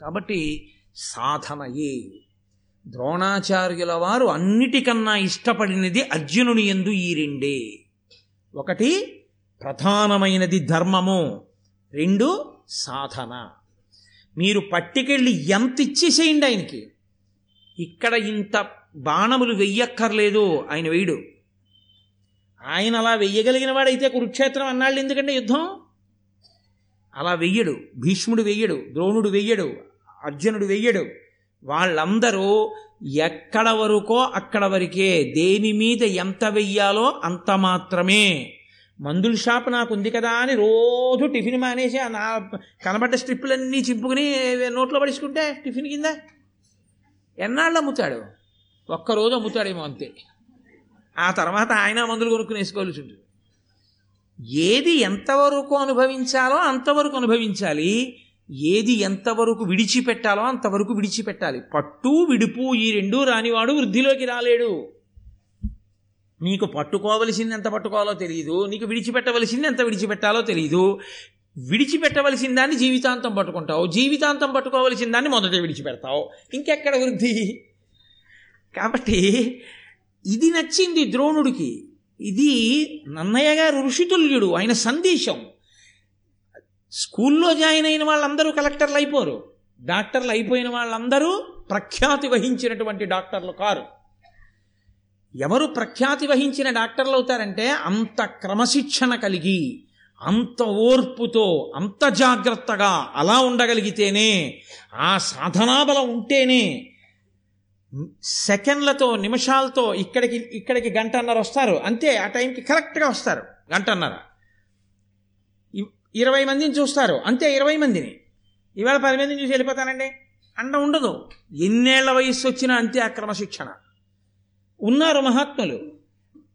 కాబట్టి సాధనయే ద్రోణాచార్యుల వారు అన్నిటికన్నా ఇష్టపడినది అర్జునుని ఎందు ఈ రెండే. ఒకటి ప్రధానమైనది ధర్మము. రెండు సాధన. మీరు పట్టుకెళ్ళి ఎంత ఇచ్చేసేయండి ఆయనకి? ఇక్కడ ఇంత బాణములు వెయ్యక్కర్లేదు ఆయన వేయడు ఆయన అలా వెయ్యగలిగిన వాడైతే కురుక్షేత్రం అన్నాళ్ళు ఎందుకంటే యుద్ధం? అలా వెయ్యడు భీష్ముడు వెయ్యడు ద్రోణుడు వెయ్యడు అర్జునుడు వెయ్యడు. వాళ్ళందరూ ఎక్కడ వరకో అక్కడ వరకే దేని మీద ఎంత వెయ్యాలో అంత మాత్రమే. మందుల షాప్ నాకు ఉంది కదా అని రోజు టిఫిన్ మానేసి ఆ నా కనబడ్డ స్ట్రిప్పులన్నీ చింపుకుని నోట్లో పడుచుకుంటే టిఫిన్ కింద ఎన్నాళ్ళు అమ్ముతాడు? ఒక్కరోజు అమ్ముతాడేమో అంతే. ఆ తర్వాత ఆయన మందులు కొనుక్కుని వేసుకోవాల్సి ఉంటుంది ఏది ఎంతవరకు అనుభవించాలో అంతవరకు అనుభవించాలి. ఏది ఎంతవరకు విడిచిపెట్టాలో అంతవరకు విడిచిపెట్టాలి. పట్టు విడుపు ఈ రెండూ రానివాడు వృద్ధిలోకి రాలేడు. నీకు పట్టుకోవలసింది ఎంత పట్టుకోవాలో తెలియదు నీకు విడిచిపెట్టవలసింది ఎంత విడిచిపెట్టాలో తెలియదు విడిచిపెట్టవలసిన దాన్ని జీవితాంతం పట్టుకుంటావు జీవితాంతం పట్టుకోవలసిన దాన్ని మొదట విడిచిపెడతావు. ఇంకెక్కడ వృద్ధి? కాబట్టి ఇది నచ్చింది ద్రోణుడికి. ఇది నన్నయ్య గారు ఋషితుల్యుడు ఆయన సందేశం. స్కూల్లో జాయిన్ అయిన వాళ్ళందరూ కలెక్టర్లు అయిపోరు. డాక్టర్లు అయిపోయిన వాళ్ళందరూ ప్రఖ్యాతి వహించినటువంటి డాక్టర్లు కారు. ఎవరు ప్రఖ్యాతి వహించిన డాక్టర్లు అవుతారంటే అంత క్రమశిక్షణ కలిగి అంత ఓర్పుతో అంత జాగ్రత్తగా అలా ఉండగలిగితేనే ఆ సాధనాబలం ఉంటేనే సెకండ్లతో నిమిషాలతో ఇక్కడికి ఇక్కడికి గంటన్నర వస్తారు. అంతే ఆ టైంకి కరెక్ట్గా వస్తారు గంటన్నర. ఇ- ఇరవై మందిని చూస్తారు అంతే ఇరవై మందిని. ఇవాళ పది మందిని చూసి వెళ్ళిపోతానండి? అండ ఉండదు. ఎన్నేళ్ళ వయస్సు వచ్చినా అంతే ఆ క్రమశిక్షణ. ఉన్నారు మహాత్ములు.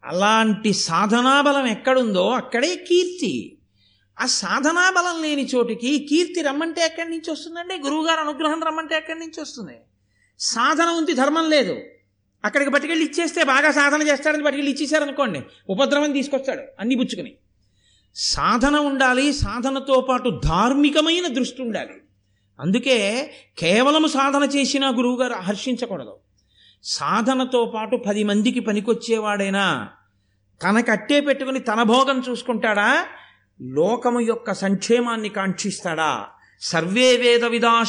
అలాంటి సాధనాబలం ఎక్కడుందో అక్కడే కీర్తి. ఆ సాధనాబలం లేని చోటికి కీర్తి రమ్మంటే ఎక్కడి నుంచి వస్తుందండి? గురువుగారు అనుగ్రహం రమ్మంటే ఎక్కడి నుంచి వస్తుంది? సాధన ఉంది ధర్మం లేదు. అక్కడికి పట్టుకెళ్ళి ఇచ్చేస్తే బాగా సాధన చేస్తాడని పట్టుకెళ్ళి ఇచ్చేసారనుకోండి ఉపద్రవం తీసుకొస్తాడు అన్ని పుచ్చుకుని. సాధన ఉండాలి సాధనతో పాటు ధార్మికమైన దృష్టి ఉండాలి. అందుకే కేవలం సాధన చేసినా గురువుగారు హర్షించకూడదు. సాధనతో పాటు పది మందికి పనికొచ్చేవాడైనా తనకట్టే పెట్టుకుని తన భోగం చూసుకుంటాడా? లోకము యొక్క సంక్షేమాన్ని కాంక్షిస్తాడా? సర్వే వేద విదా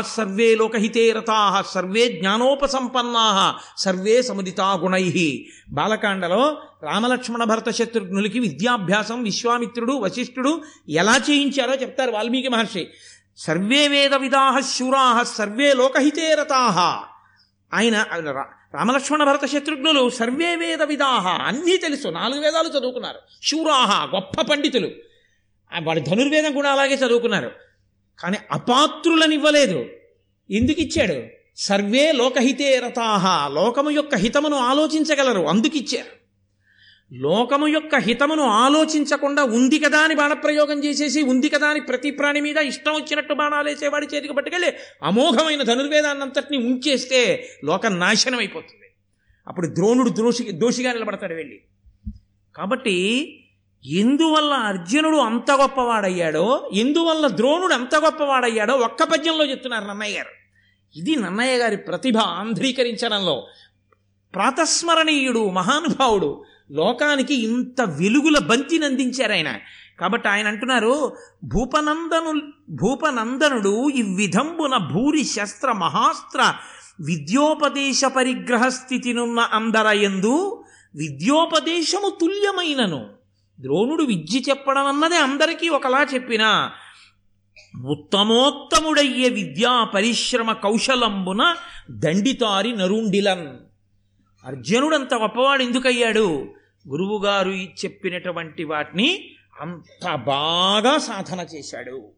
సర్వే లోకహితే రతా సర్వే జ్ఞానోపసంపన్నాహ సర్వే సముదితా గుణై. బాలకాండలో రామలక్ష్మణ భరత శత్రుఘ్నులకి విద్యాభ్యాసం విశ్వామిత్రుడు వశిష్ఠుడు ఎలా చేయించారో చెప్తారు వాల్మీకి మహర్షి. సర్వే వేద విదాహ శూరాహ సర్వే లోకహితే రతా ఆయన రా- రామలక్ష్మణ భరత శత్రుఘ్నులు సర్వే వేద విదాహ అన్నీ తెలుసు. నాలుగు వేదాలు చదువుకున్నారు. శూరాహ గొప్ప పండితులు. ఆ వాడి ధనుర్వేదం కూడా అలాగే చదువుకున్నారు. కానీ అపాత్రులను ఇవ్వలేదు ఎందుకు ఇచ్చాడు సర్వే లోకహితే రతాహ లోకము యొక్క హితమును ఆలోచించగలరు. అందుకిచ్చారు. లోకము యొక్క హితమును ఆలోచించకుండా ఉంది కదా అని బాణప్రయోగం చేసేసి ఉంది కదా అని ప్రతి ప్రాణి మీద ఇష్టం వచ్చినట్టు బాణాలు వేసేవాడి చేతికి పట్టుకెళ్ళి అమోఘమైన ధనుర్వేదాన్నంతటిని ఉంచేస్తే లోకం నాశనం అయిపోతుంది అప్పుడు ద్రోణుడు దోషి దోషిగా నిలబడతాడు వెళ్ళి. కాబట్టి ఎందువల్ల అర్జునుడు అంత గొప్పవాడయ్యాడో ఎందువల్ల ద్రోణుడు అంత గొప్పవాడయ్యాడో ఒక్క పద్యంలో చెప్తున్నారు నన్నయ్య గారు. ఇది నన్నయ్య గారి ప్రతిభ ఆంధ్రీకరించడంలో. ప్రాతస్మరణీయుడు మహానుభావుడు లోకానికి ఇంత వెలుగుల బంతిని అందించారు ఆయన. కాబట్టి ఆయన అంటున్నారు భూపనందను భూపనందనుడు ఈ విధంబున భూరి శస్త్ర మహాస్త్ర విద్యోపదేశ పరిగ్రహ స్థితినున్న అందరయందు విద్యోపదేశము తుల్యమైనను. ద్రోణుడు విద్య చెప్పడం అన్నది అందరికీ ఒకలా చెప్పిన ఉత్తమోత్తముడయ్యే విద్యా పరిశ్రమ కౌశలంబున దండితారి నరుండిలన్. అర్జునుడంత గొప్పవాడు ఎందుకయ్యాడు? గురువుగారు చెప్పినటువంటి వాటిని అంత బాగా సాధన చేశాడు.